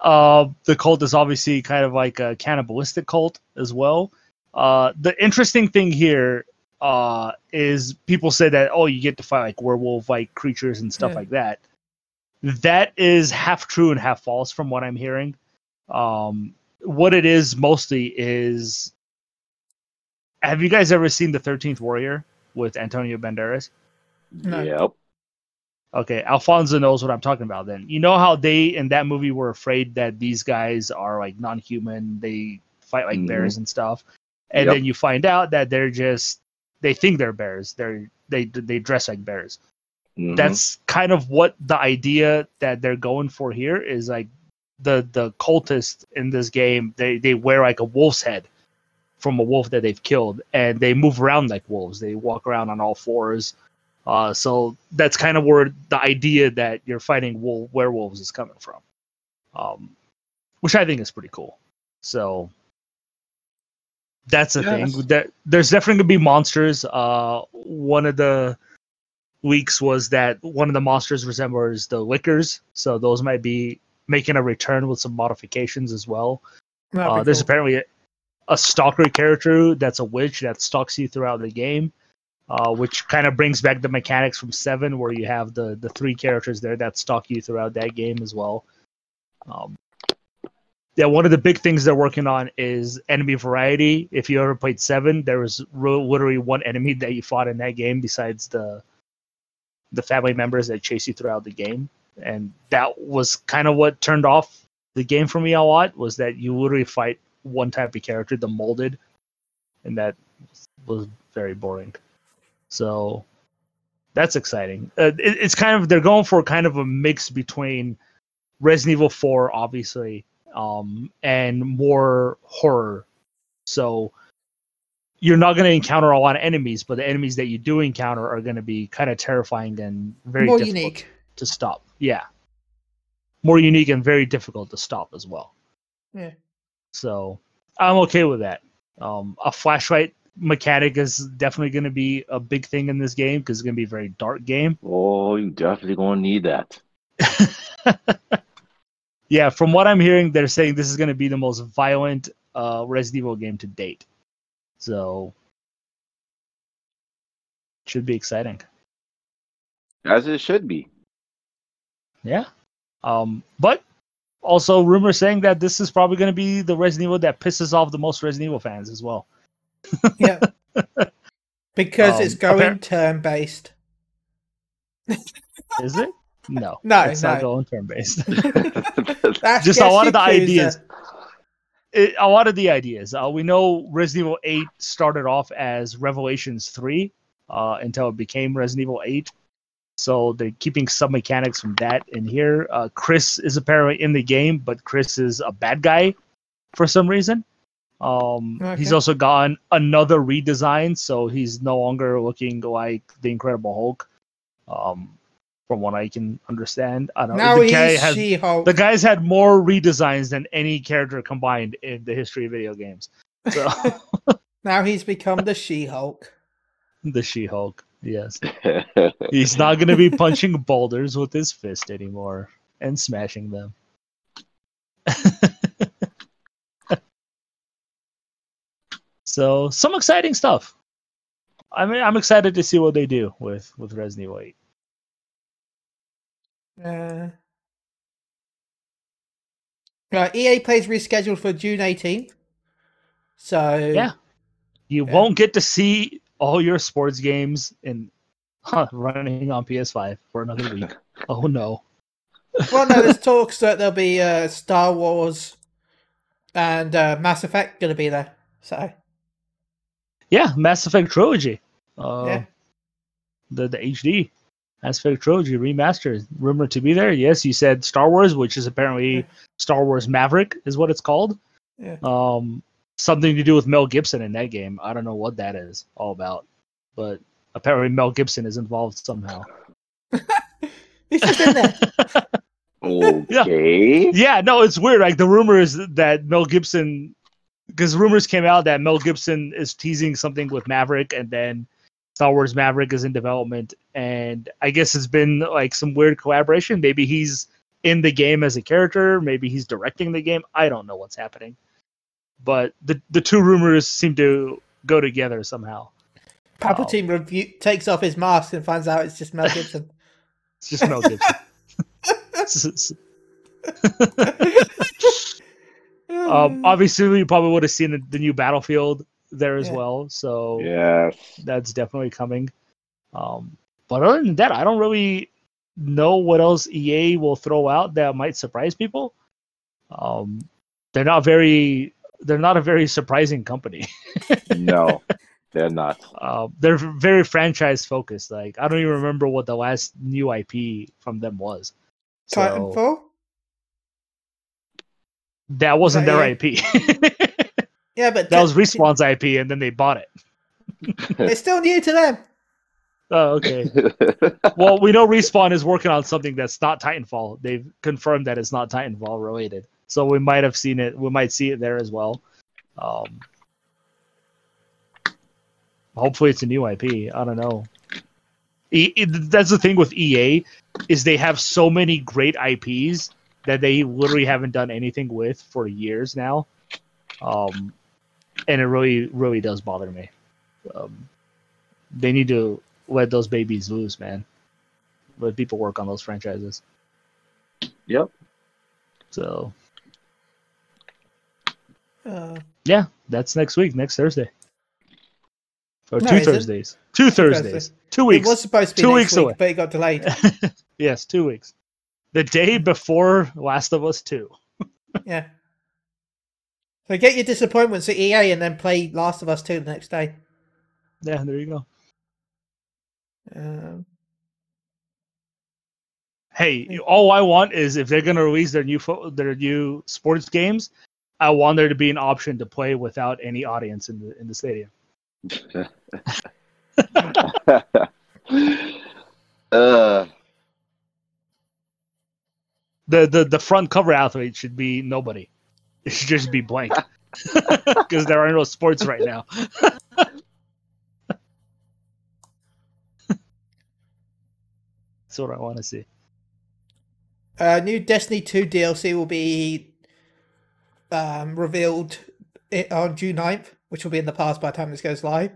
S2: uh, the cult is obviously kind of like a cannibalistic cult as well. Uh, the interesting thing here uh, is people say that oh, you get to fight like werewolf like creatures and stuff
S1: Yeah.
S2: like that. That is half true and half false from what I'm hearing. Um, what it is mostly is have you guys ever seen the 13th warrior with antonio banderas
S1: No.
S3: Yep.
S2: okay alfonso knows what i'm talking about then you know how they in that movie were afraid that these guys are like non-human they fight like
S3: Mhm.
S2: bears and stuff and
S3: Yep.
S2: then you find out that they're just they think they're bears they're they they dress like bears
S3: Mhm.
S2: that's kind of what the idea that they're going for here is like the the cultists in this game they they wear like a wolf's head from a wolf that they've killed and they move around like wolves they walk around on all fours uh, so that's kind of where the idea that you're fighting wolf werewolves is coming from um, which i think is pretty cool so that's the
S3: Yes.
S2: thing that there's definitely gonna be monsters uh, one of the weeks was that one of the monsters resembles the lickers, so those might be making a return with some modifications as well. Uh, there's
S1: cool.
S2: apparently a, a stalker character that's a witch that stalks you throughout the game, uh, which kind of brings back the mechanics from Seven, where you have the the three characters there that stalk you throughout that game as well. Um, yeah, one of the big things they're working on is enemy variety. If you ever played Seven, there was literally one enemy that you fought in that game besides the the family members that chase you throughout the game, and that was kind of what turned off the game for me a lot. Was that you literally fight one type of character, the molded, and that was very boring. So that's exciting. Uh, it, it's kind of they're going for kind of a mix between Resident Evil 4, obviously, um, and more horror. So you're not going to encounter a lot of enemies, but the enemies that you do encounter are going to be kind of terrifying and very
S1: More
S2: difficult
S1: unique.
S2: to stop. Yeah, more unique and very difficult to stop as well.
S1: Yeah.
S2: So I'm okay with that. Um, a flashlight mechanic is definitely going to be a big thing in this game because it's going to be a very dark game.
S3: Oh, you definitely gonna need that.
S2: yeah, from what I'm hearing, they're saying this is going to be the most violent uh, Resident Evil game to date. So should be exciting.
S3: As it should be.
S2: Yeah. Um, but also rumors saying that this is probably going to be the Resident Evil that pisses off the most Resident Evil fans as well.
S1: Yeah. because
S2: Um,
S1: it's going
S2: appar-
S1: turn based.
S2: Is it? No.
S1: No,
S2: it's
S1: no.
S2: not going turn based. Just a lot of the ideas. it, a lot of the ideas. Uh, we know Resident Evil 8 started off as Revelations 3 uh, until it became Resident Evil 8. So they're keeping some mechanics from that in here. Uh, Chris is apparently in the game, but Chris is a bad guy for some reason. Um, He's also gotten another redesign, so he's no longer looking like the Incredible Hulk. Um, from what I can understand, I don't know.
S1: Now
S2: The guy has
S1: She-Hulk.
S2: the guy's had more redesigns than any character combined in the history of video games. So
S1: Now he's become the She-Hulk.
S2: the She-Hulk, yes, he's not going to be punching boulders with his fist anymore and smashing them. so some exciting stuff. I mean, I'm excited to see what they do with with Resident Evil 8.
S1: Uh, right, EA plays rescheduled for June 18th. So
S2: Yeah. You
S1: Yeah.
S2: won't get to see all your sports games and huh, running on PS5 for another week. oh no.
S1: Well, no, there's talks that there'll be uh, Star Wars and uh, Mass Effect going to be there. So
S2: Yeah, Mass Effect trilogy. Uh,
S1: Yeah.
S2: The the HD Mass Effect trilogy remastered, rumored to be there. Yes, you said Star Wars, which is apparently
S1: Yeah.
S2: Star Wars Maverick, is what it's called.
S1: Yeah.
S2: Um, something to do with Mel Gibson in that game. I don't know what that is all about, but apparently Mel Gibson is involved somehow.
S1: he's just in there.
S3: okay.
S2: Yeah, no, it's weird. Like the rumor is that Mel Gibson, because rumors came out that Mel Gibson is teasing something with Maverick, and then Star Wars Maverick is in development, and I guess it's been like some weird collaboration. Maybe he's in the game as a character, maybe he's directing the game. I don't know what's happening, but the the two rumors seem to go together somehow.
S1: Palpatine review, takes off his mask and finds out it's just Mel Gibson.
S2: It's just Mel Gibson. um, obviously, we probably would have seen the, the new Battlefield there as
S1: Yeah.
S2: well. So
S3: Yes.
S2: that's definitely coming. Um, but other than that, I don't really know what else EA will throw out that might surprise people. Um, they're not very. They're not a very surprising company.
S3: No, they're not.
S2: Uh, they're very franchise focused. Like I don't even remember what the last new IP from them was. So
S1: Titanfall?
S2: that wasn't
S1: that
S2: their
S1: EA?
S2: IP.
S1: Yeah, but
S2: that was Respawn's IP, and then they bought it.
S1: It's still new to them.
S2: Oh, okay. well, we know Respawn is working on something that's not Titanfall. They've confirmed that it's not Titanfall related, so we might have seen it. We might see it there as well. Um, hopefully, it's a new IP. I don't know. E- it- that's the thing with EA is they have so many great IPs that they literally haven't done anything with for years now, um, and it really, really does bother me. Um, they need to let those babies loose, man. Let people work on those franchises.
S3: Yep.
S2: So
S1: Uh,
S2: yeah, that's next week, next Thursday. Or
S1: No,
S2: two
S1: is it?
S2: Thursdays. Two Thursdays.
S1: Thursday.
S2: Two
S1: it
S2: weeks.
S1: was supposed to be
S2: Two weeks
S1: week,
S2: away.
S1: but it got delayed.
S2: yes, two weeks. The day before Last of Us Two.
S1: yeah. So get your disappointments at EA and then play Last of Us 2 the next day.
S2: Yeah, there you go.
S1: Um,
S2: Hey, all I want is if they're gonna release their new fo- their new sports games, I want there to be an option to play without any audience in the in the stadium.
S3: uh,
S2: the the the front cover athlete should be nobody. It should just be blank because there are no sports right now. That's what I want to see.
S1: uh, new Destiny 2 DLC will be um, revealed i- on June 9th, which will be in the past by the time this goes live.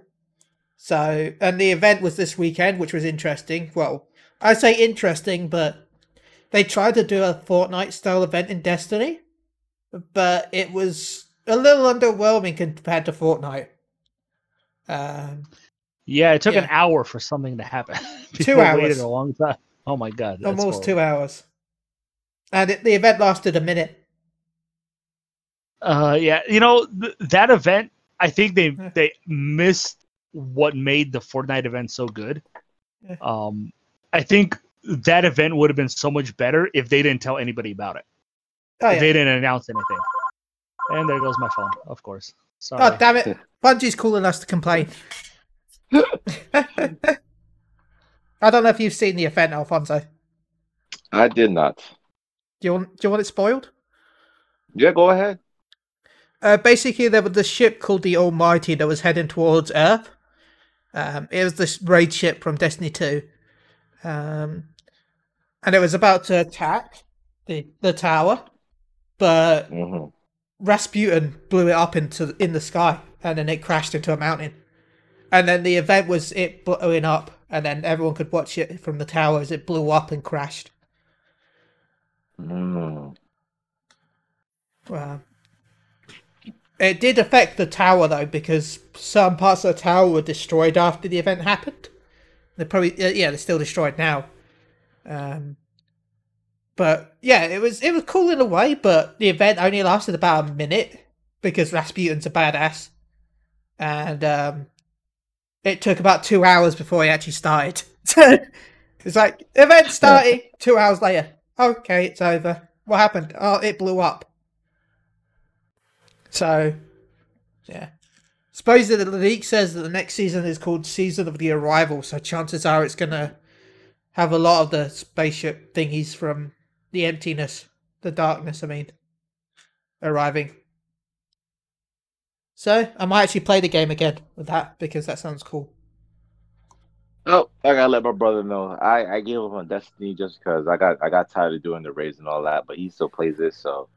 S1: So, and the event was this weekend, which was interesting. Well, I say interesting, but they tried to do a Fortnite style event in Destiny, but it was a little underwhelming compared to Fortnite. Um,
S2: Yeah, it took an hour for something to happen.
S1: Two hours.
S2: waited a long time. Oh my god,
S1: almost
S2: horrible.
S1: two hours. And it, the event lasted a minute.
S2: Uh, yeah, you know th- that event. I think they they missed what made the Fortnite event so good. Um, I think that event would have been so much better if they didn't tell anybody about it.
S1: Oh,
S2: If
S1: yeah.
S2: they didn't announce anything. And there goes my phone, of course. Sorry.
S1: oh damn it! Bungie's calling us to complain. I don't know if you've seen the event, Alfonso.
S3: I did not.
S1: Do you want? Do you want it spoiled?
S3: Yeah, go ahead.
S1: Uh, basically, there was this ship called the Almighty that was heading towards Earth. Um, it was this raid ship from Destiny 2. Um, and it was about to attack the, the tower, but
S3: hmm
S1: Rasputin blew it up into in the sky, and then it crashed into a mountain. And then the event was it blowing up, and then everyone could watch it from the tower as it blew up and crashed.
S3: Mm.
S1: Well, it did affect the tower though, because some parts of the tower were destroyed after the event happened. They're probably yeah, they're still destroyed now. Um, but yeah, it was it was cool in a way, but the event only lasted about a minute because Rasputin's a badass, and um, it took about two hours before he actually started. So it's like event starting two hours later. Okay, it's over. What happened? Oh, it blew up. So, yeah. Suppose that the leak says that the next season is called Season of the Arrival, so chances are it's gonna have a lot of the spaceship thingies from the emptiness, the darkness, I mean, arriving. So, I might actually play the game again with that because that sounds cool.
S3: Oh, I gotta let my brother know. I I gave him on Destiny just because I got I got tired of doing the raids and all that, but he still plays it, so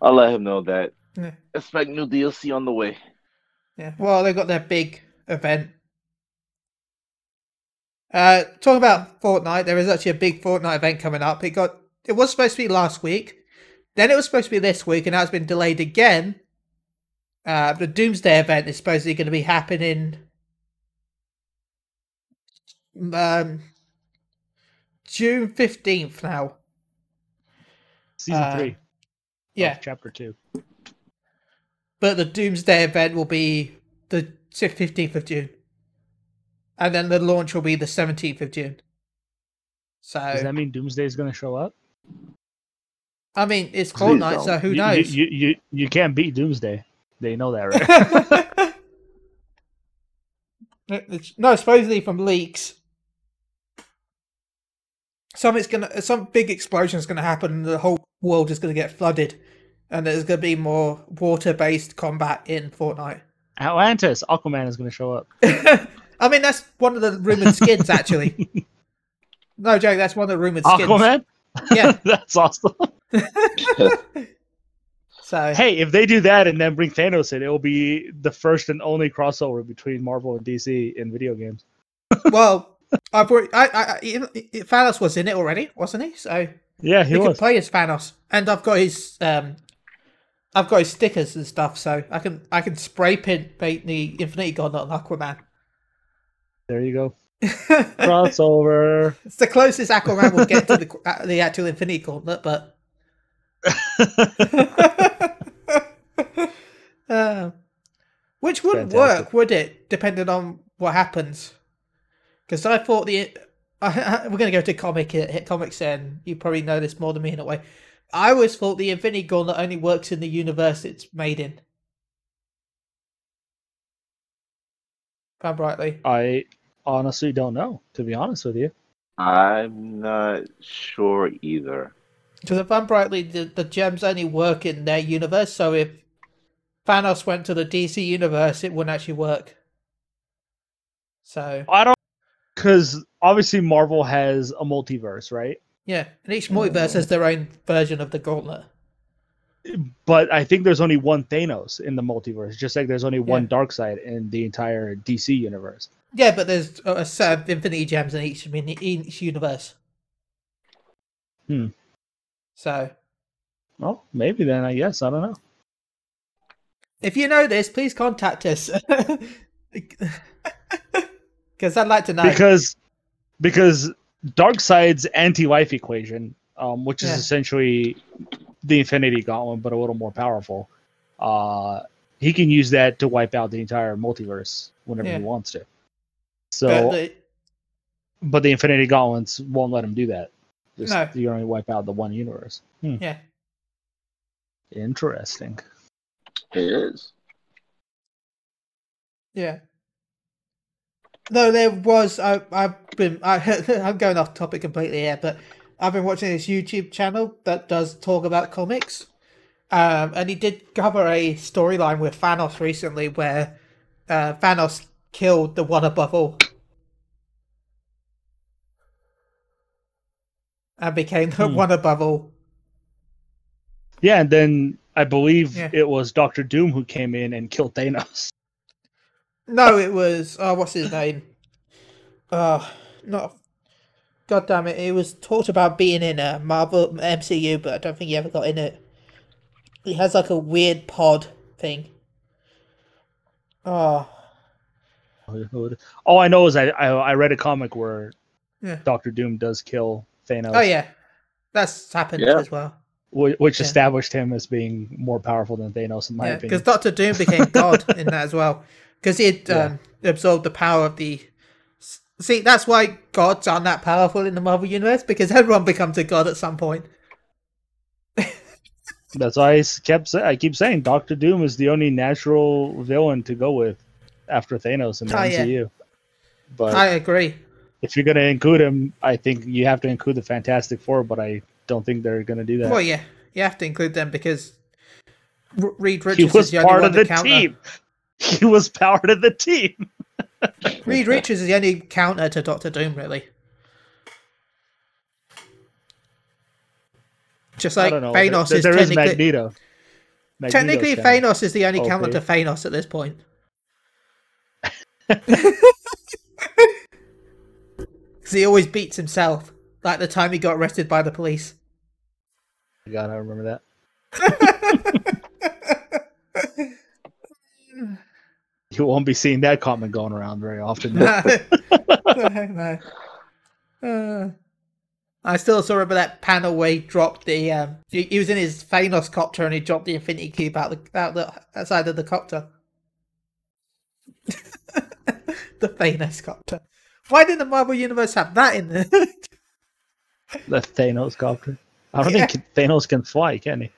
S3: I'll let him know that
S1: Yeah.
S3: expect new DLC on the way.
S1: Yeah. Well, they've got their big event. Uh, talking about Fortnite, there is actually a big Fortnite event coming up. It got it was supposed to be last week, then it was supposed to be this week, and now it's been delayed again. Uh, the Doomsday event is supposedly going to be happening. Um, June fifteenth now.
S2: Season
S1: uh,
S2: three.
S1: Yeah,
S2: chapter two.
S1: But the Doomsday event will be the fifteenth of June, and then the launch will be the seventeenth of June. So
S2: Does that mean Doomsday is going to show up?
S1: I mean, it's
S3: Please Night,
S1: so who
S2: You-
S1: knows?
S2: You, you, you, you can't beat Doomsday. They know that, right?
S1: No, supposedly from leaks. Something's gonna, some big explosion is gonna happen, and the whole world is gonna get flooded, and there's gonna be more water-based combat in Fortnite.
S2: Atlantis, Aquaman is going to show up.
S1: I mean, that's one of the rumored skins, actually. no joke, that's one of the rumored skins.
S2: Aquaman?
S1: Yeah.
S2: That's awesome.
S1: So
S2: Hey, if they do that and then bring Thanos in, it will be the first and only crossover between Marvel and DC in video games.
S1: well, I've already, I, I, Thanos was in it already, wasn't he? So
S2: Yeah, he was.
S1: play as Thanos, and I've got his um, I've got his stickers and stuff, so I can I can spray paint paint the Infinity Gauntlet on Aquaman.
S2: There you go. Crossover.
S1: It's the closest Aquaman will get to the uh, the actual Infinity Gauntlet, but uh, which wouldn't
S2: Fantastic.
S1: work, would it? Depending on what happens. Because I thought the we're going to go to comic hit comics, and you probably know this more than me in a way. I always thought the Infinity Gauntlet only works in the universe it's made in. If I'm rightly.
S2: I honestly don't know, to be honest with you.
S3: I'm not sure either.
S1: Because if I'm rightly, the, the gems only work in their universe. So if Thanos went to the DC universe, it wouldn't actually work. So
S2: I don't because obviously Marvel has a multiverse, right?
S1: Yeah, and each multiverse has their own version of the gauntlet.
S2: But I think there's only one Thanos in the multiverse, just like there's only one Darkseid in the entire DC universe.
S1: Yeah, but there's a a set of Infinity Gems in each in each universe.
S2: Hmm.
S1: So
S2: Well, maybe then I guess I don't know.
S1: if you know this, please contact us. Because I'd like to know.
S2: Because because Darkseid's anti-life equation, um, which is
S1: Yeah.
S2: essentially the Infinity Gauntlet, but a little more powerful, uh, he can use that to wipe out the entire multiverse whenever
S1: Yeah.
S2: he wants to. So
S1: But the-
S2: But the Infinity Gauntlets won't let him do that. Just,
S1: No.
S2: You only wipe out the one universe. Hmm.
S1: Yeah.
S2: Interesting.
S3: It is.
S1: Yeah. No, there was. I, I've been. I, I'm going off topic completely here, but I've been watching this YouTube channel that does talk about comics, um, and he did cover a storyline with Thanos recently, where uh, Thanos killed the one above all, and became the
S2: Hmm.
S1: one above all.
S2: Yeah, and then I believe
S1: Yeah.
S2: it was Doctor Doom who came in and killed Thanos.
S1: No, it was. Oh, what's his name? Oh, not. God damn it! It was talked about being in a Marvel MCU, but I don't think he ever got in it. He has like a weird pod thing. Oh,
S2: All I know is I, I I read a comic where
S1: Yeah.
S2: Doctor Doom does kill Thanos.
S1: oh yeah, that's happened
S3: Yeah.
S1: as well.
S2: which
S1: Yeah.
S2: established him as being more powerful than Thanos, in my
S1: Yeah,
S2: opinion.
S1: because Doctor Doom became God in that as well, because had
S2: Yeah.
S1: um, absorbed the power of the. See, that's why gods aren't that powerful in the Marvel universe because everyone becomes a god at some point.
S2: That's why I kept say, I keep saying Doctor Doom is the only natural villain to go with after Thanos in the
S1: Oh, yeah.
S2: MCU. But
S1: I agree.
S2: if you're gonna include him, I think you have to include the Fantastic Four. But I don't think they're gonna do that.
S1: Well, yeah, you have to include them because R- Reed
S2: he
S1: Richards
S2: was
S1: is the only
S2: part of the
S1: counter.
S2: team. He was part of the team.
S1: Reed Richards is the only counter to Doctor Doom, really. Just like. Thanos
S2: there,
S1: is
S2: there is
S1: technically,
S2: Magneto. Magneto's
S1: technically. Thanos is the only oh,
S2: counter
S1: to Thanos at this point. Because he always beats himself, like the time he got arrested by the police.
S2: God, I remember that. You won't be seeing that comment going around very often.
S1: Uh, I still still remember that panel where he dropped the. Um, he, was in his Thanos copter and he dropped the Infinity Cube out the out the outside of the copter. the Thanos copter. Why did the Marvel Universe have that in there?
S2: the Thanos copter. I don't
S1: Yeah.
S2: think Thanos can fly, can he?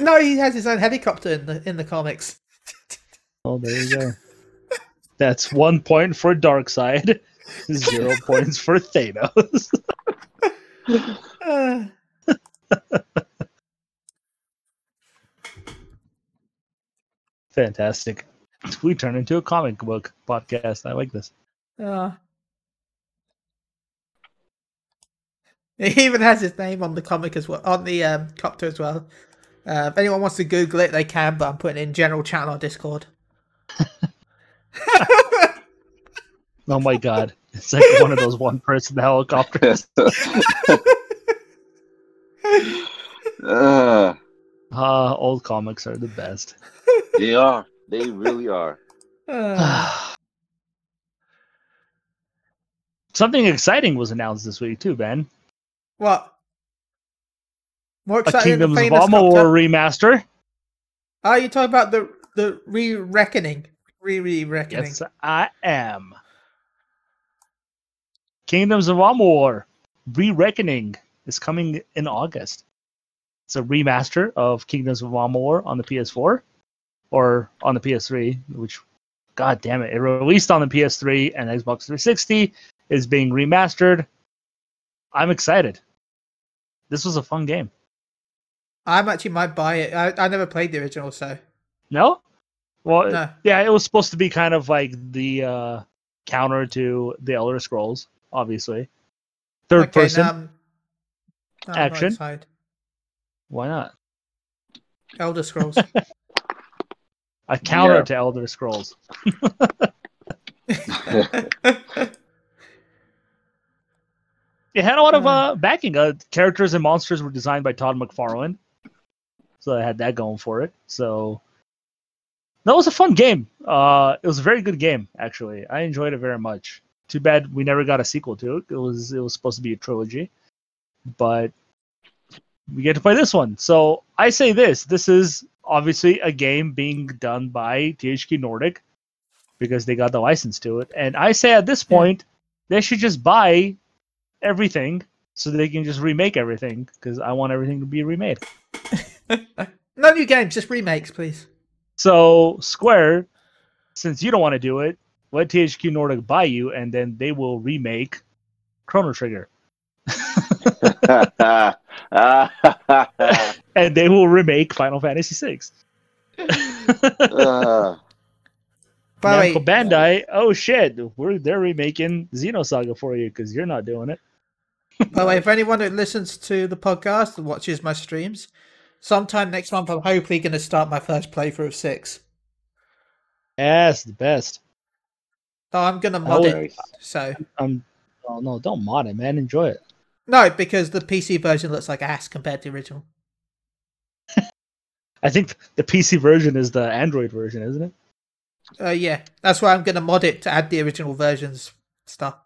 S1: no, he has his own helicopter in the in the comics.
S2: Oh, there you go. That's one point for Darkseid, zero points for Thanos.
S1: Uh,
S2: Fantastic. We turn into a comic book podcast. I like this.
S1: uh. He even has his name on the comic as well, on the um, copter as well. Uh, if anyone wants to Google it, they can, but I'm putting it in general channel on Discord.
S2: Oh my god. It's like one of those one person helicopters.
S3: uh,
S2: Ah, old comics are the best.
S3: they are. They really are.
S1: Uh,
S2: Something exciting was announced this week too, Ben.
S1: what? More
S2: A
S1: exciting than
S2: Kingdoms of
S1: Thanos
S2: Amalur remaster.
S1: Oh, you talking about the the re-reckoning, re-re-reckoning?
S2: Yes, I am. Kingdoms of Amalur Re-Reckoning is coming in August. It's a remaster of Kingdoms of Amalur on the PS4 or on the PS3, which, god damn it, it released on the PS3 and Xbox 360 is being remastered. I'm excited. This was a fun game.
S1: I'm actually might buy it. I, I never played the original, so
S2: No? Well,
S1: no.
S2: yeah, it was supposed to be kind of like the uh, counter to the Elder Scrolls, obviously. Third
S1: Okay,
S2: person.
S1: Um, no, I'm not
S2: Action.
S1: excited.
S2: Why not?
S1: Elder Scrolls.
S2: A counter
S3: Yeah.
S2: to Elder Scrolls. It had a lot of uh, backing. Uh, characters and monsters were designed by Todd McFarlane, so I had that going for it. So that was a fun game. Uh, it was a very good game, actually. I enjoyed it very much. Too bad we never got a sequel to it. It was it was supposed to be a trilogy, but we get to play this one. So I say this: this is obviously a game being done by THQ Nordic because they got the license to it. And I say at this point, they should just buy everything so they can just remake everything because I want everything to be remade.
S1: no new games, just remakes, please.
S2: So Square, since you don't want to do it, let THQ Nordic buy you, and then they will remake Chrono Trigger, and they will remake Final Fantasy VI.
S3: Uh,
S1: By
S2: Namco
S1: way,
S2: Bandai, oh shit, we're they're remaking Xenosaga for you because you're not doing it.
S1: by the way, if anyone who listens to the podcast and watches my streams, sometime next month I'm hopefully going to start my first playthrough of six.
S2: Yes, the best.
S1: So I'm going to mod it. So
S2: Um, oh no, don't mod it, man. Enjoy it.
S1: no, because the PC version looks like ass compared to the original.
S2: I think the PC version is the Android version, isn't it?
S1: Uh, yeah, that's why I'm going to mod it to add the original versions stuff.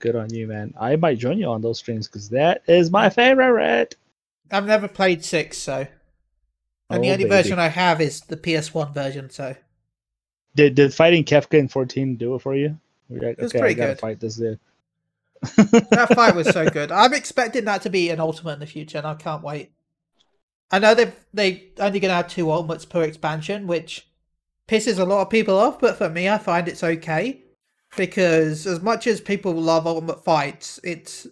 S2: Good on you, man. I might join you on those streams because that is my favorite.
S1: I've never played six, so and the
S2: Oh,
S1: only
S2: baby.
S1: version I have is the PS1 version. So
S2: Did did fighting Kefka in 14 do it for you? Like,
S1: It was
S2: okay,
S1: pretty good.
S2: fight this dude.
S1: that fight was so good. I'm expecting that to be an ultimate in the future, and I can't wait. I know they've they only going to have two ultimates per expansion, which pisses a lot of people off. But for me, I find it's okay because as much as people love ultimate fights, it's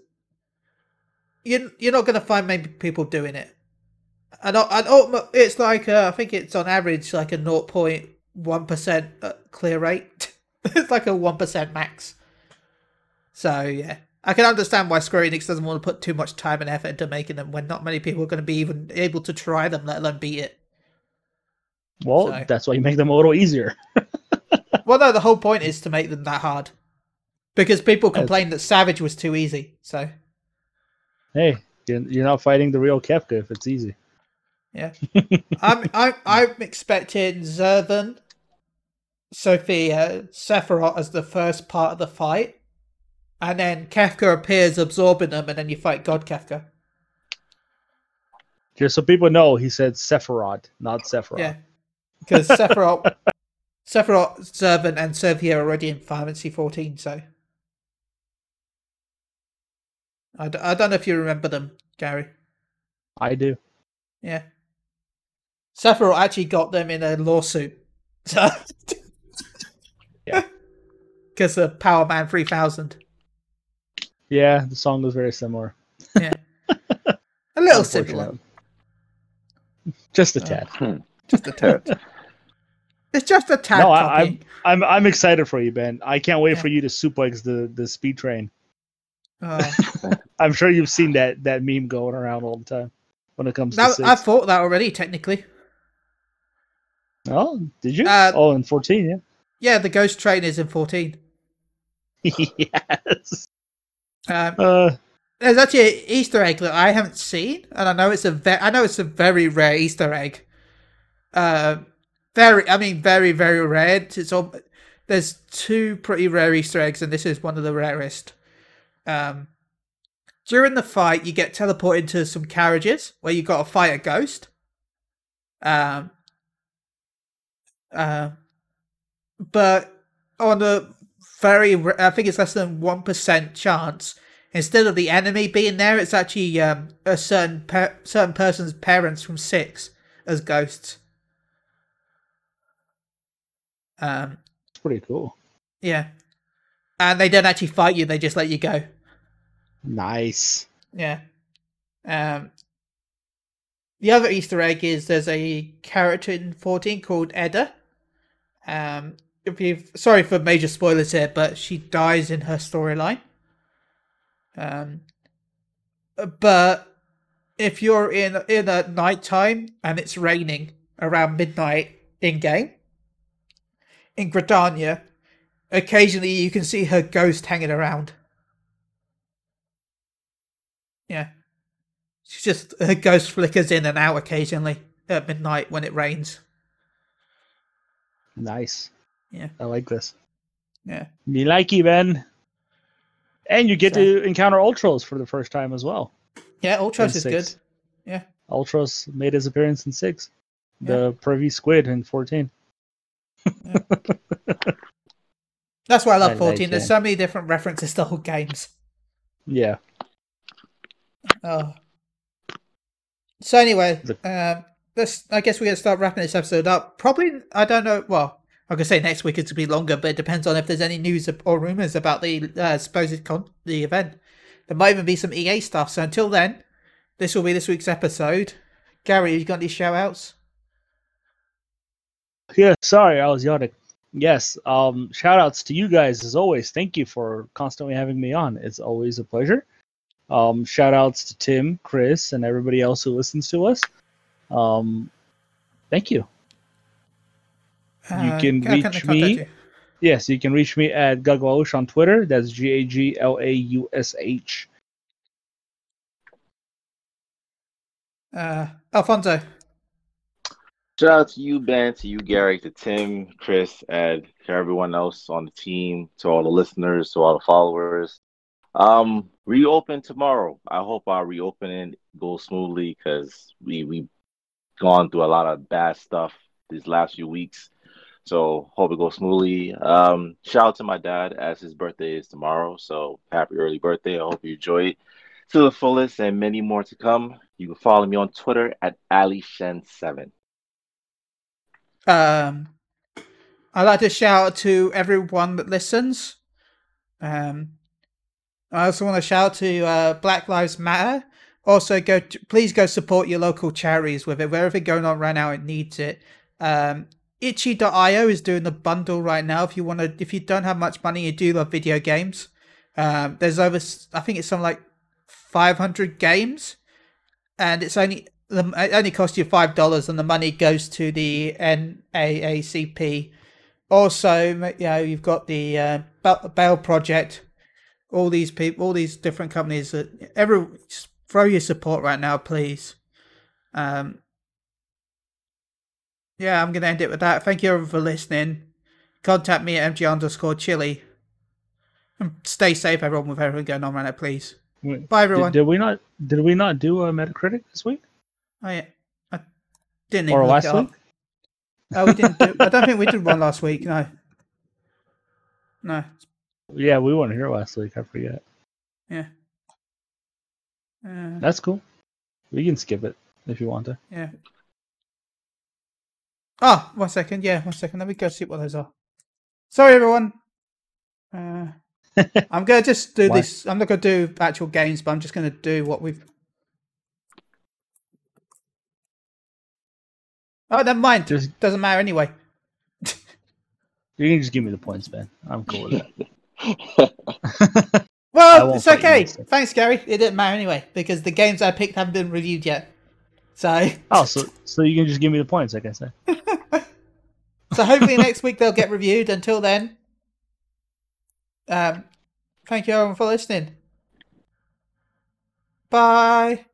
S1: you you're not going to find many people doing it. And and it's like uh, I think it's on average like a 0.1 percent uh, clear rate. it's like a one percent max. So yeah, I can understand why Square Enix doesn't want to put too much time and effort into making them when not many people are going to be even able to try them, let alone beat it.
S2: Well,
S1: So-
S2: that's why you make them a little easier.
S1: Well, no, the whole point is to make them that hard because people
S2: Yes.
S1: complained that Savage was too easy. So
S2: Hey, you're, not fighting the real Kefka if it's easy.
S1: yeah, I'm I'm I'm expecting Zurvan, Sophia, Sephiroth as the first part of the fight, and then Kefka appears absorbing them, and then you fight God Kefka.
S2: Just so people know, he said Sephiroth, not Sephiroth.
S1: Yeah, because Sephiroth, Sephiroth, Zurvan, and Sophia are already in Final Fantasy 14, so. I, d- I don't know if you remember them, Gary.
S2: I do.
S1: Yeah. Sephiroth actually got them in a lawsuit. So.
S2: Yeah.
S1: Because of Power Man 3000.
S2: Yeah, the song was very similar.
S1: Yeah. A little similar.
S2: Just a
S1: Uh,
S2: tad.
S1: Just a tad. It's just a tad
S2: no, I,
S1: copy.
S2: I'm I'm I'm excited for you, Ben. I can't wait
S1: Yeah.
S2: for you to suplex the the speed train.
S1: Oh.
S2: I'm sure you've seen that that meme going around all the time when it comes
S1: Now,
S2: to
S1: I
S2: six.
S1: thought that already, technically.
S2: Oh, did you?
S1: Uh,
S2: oh, in 14,
S1: Yeah, Yeah, the Ghost Train is in 14.
S2: yes.
S1: Um,
S2: Uh,
S1: There's actually an Easter egg that I haven't seen, and I know it's a ve- I know it's a very rare Easter egg. Uh, very, I mean, very, very rare. It's all, there's two pretty rare Easter eggs, and this is one of the rarest. Um, during the fight, you get teleported into some carriages where you got to fight a ghost. Um, uh, but on a very, I think it's less than one percent chance instead of the enemy being there, it's actually um, a certain certain person's parents from six as ghosts. Um,
S2: it's pretty cool.
S1: yeah, and they don't actually fight you; they just let you go.
S2: Nice.
S1: Yeah. Um, the other Easter egg is there's a character in 14 called Edda. Um, sorry for major spoilers here, but she dies in her storyline. Um, but if you're in in at night time and it's raining around midnight in game in Gridania, occasionally you can see her ghost hanging around. Yeah. She's just her ghost flickers in and out occasionally at midnight when it rains.
S2: Nice.
S1: Yeah.
S2: I like this.
S1: Yeah.
S2: Me like you, Ben. And you get
S1: So-
S2: to encounter Ultros for the first time as well.
S1: Yeah,
S2: in
S1: Ultros is
S2: six.
S1: good. Yeah.
S2: Ultros made his appearance in six. The pervy squid in 14.
S1: That's why I love
S2: I like
S1: 14. There's
S2: it.
S1: so many different references to old games.
S2: Yeah.
S1: Oh. So anyway,
S2: The-
S1: um, let's. I guess we're gonna start wrapping this episode up. Probably, I don't know. Well, I could say next week it's gonna be longer, but it depends on if there's any news or rumors about the uh, supposed con- the event. There might even be some EA stuff. So until then, this will be this week's episode. Gary, you got any shout outs?
S2: Yeah, sorry, I was yawning. Yes, um, shout outs to you guys as always. Thank you for constantly having me on. It's always a pleasure. Um, shout outs to Tim, Chris, and everybody else who listens to us. Um, thank you. You can
S1: how
S2: reach
S1: they
S2: me.
S1: you?
S2: Yes, you can reach me at Gaglaush on Twitter. That's G A G L A U S H.
S1: Uh, Alfonso.
S3: Shout out to you, Ben, to you, Gary, to Tim, Chris, Ed, to everyone else on the team, to all the listeners, to all the followers. Um, reopen tomorrow. I hope our reopening goes smoothly because we we've gone through a lot of bad stuff these last few weeks. So hope it goes smoothly. Um, shout out to my dad as his birthday is tomorrow. So happy early birthday. I hope you enjoy it to the fullest and many more to come. You can follow me on Twitter at AliShen7.
S1: Um, I'd like to shout out to everyone that listens. Um, I also want to shout out to uh, Black Lives Matter. Also, go to, please go support your local charities with it. Wherever going on right now, it needs it. Um, Itchy.io is doing the bundle right now. If you want to, if you don't have much money, you do love video games. Um, there's over, I think it's something like 500 games, and it's only the it only costs you five dollars, and the money goes to the NAACP. Also, you know, you've got the uh, Bail Project. All these people, all these different companies. That every just throw your support right now, please. Um, yeah, I'm gonna end it with that. Thank you everyone for listening. Contact me at mg underscore chili. And stay safe, everyone, with everything going on right now, please.
S2: Wait,
S1: Bye, everyone.
S2: Did, did we not? Did we not do a Metacritic this week
S1: Oh, yeah. I didn't
S2: or last week?
S1: Oh, we didn't. Do, I don't think we did one last week. No. No.
S2: Yeah, we weren't here last week. I forget.
S1: Yeah. Uh,
S2: That's cool. We can skip it if you want to.
S1: yeah. Oh, one second. Yeah, one second. Let me go see what those are. Sorry, everyone. Uh, I'm gonna just do this. I'm not gonna do actual games, but I'm just gonna do what we've. Oh, never mind.
S2: Just
S1: Doesn't matter anyway.
S2: you can just give me the points, man. I'm cool with that. I
S1: Well, it's okay. Thanks, Gary. It didn't matter anyway because the games I picked haven't been reviewed yet. So,
S2: Oh, so so you can just give me the points, like I said.
S1: so hopefully next week they'll get reviewed. Until then, um, thank you everyone for listening. Bye.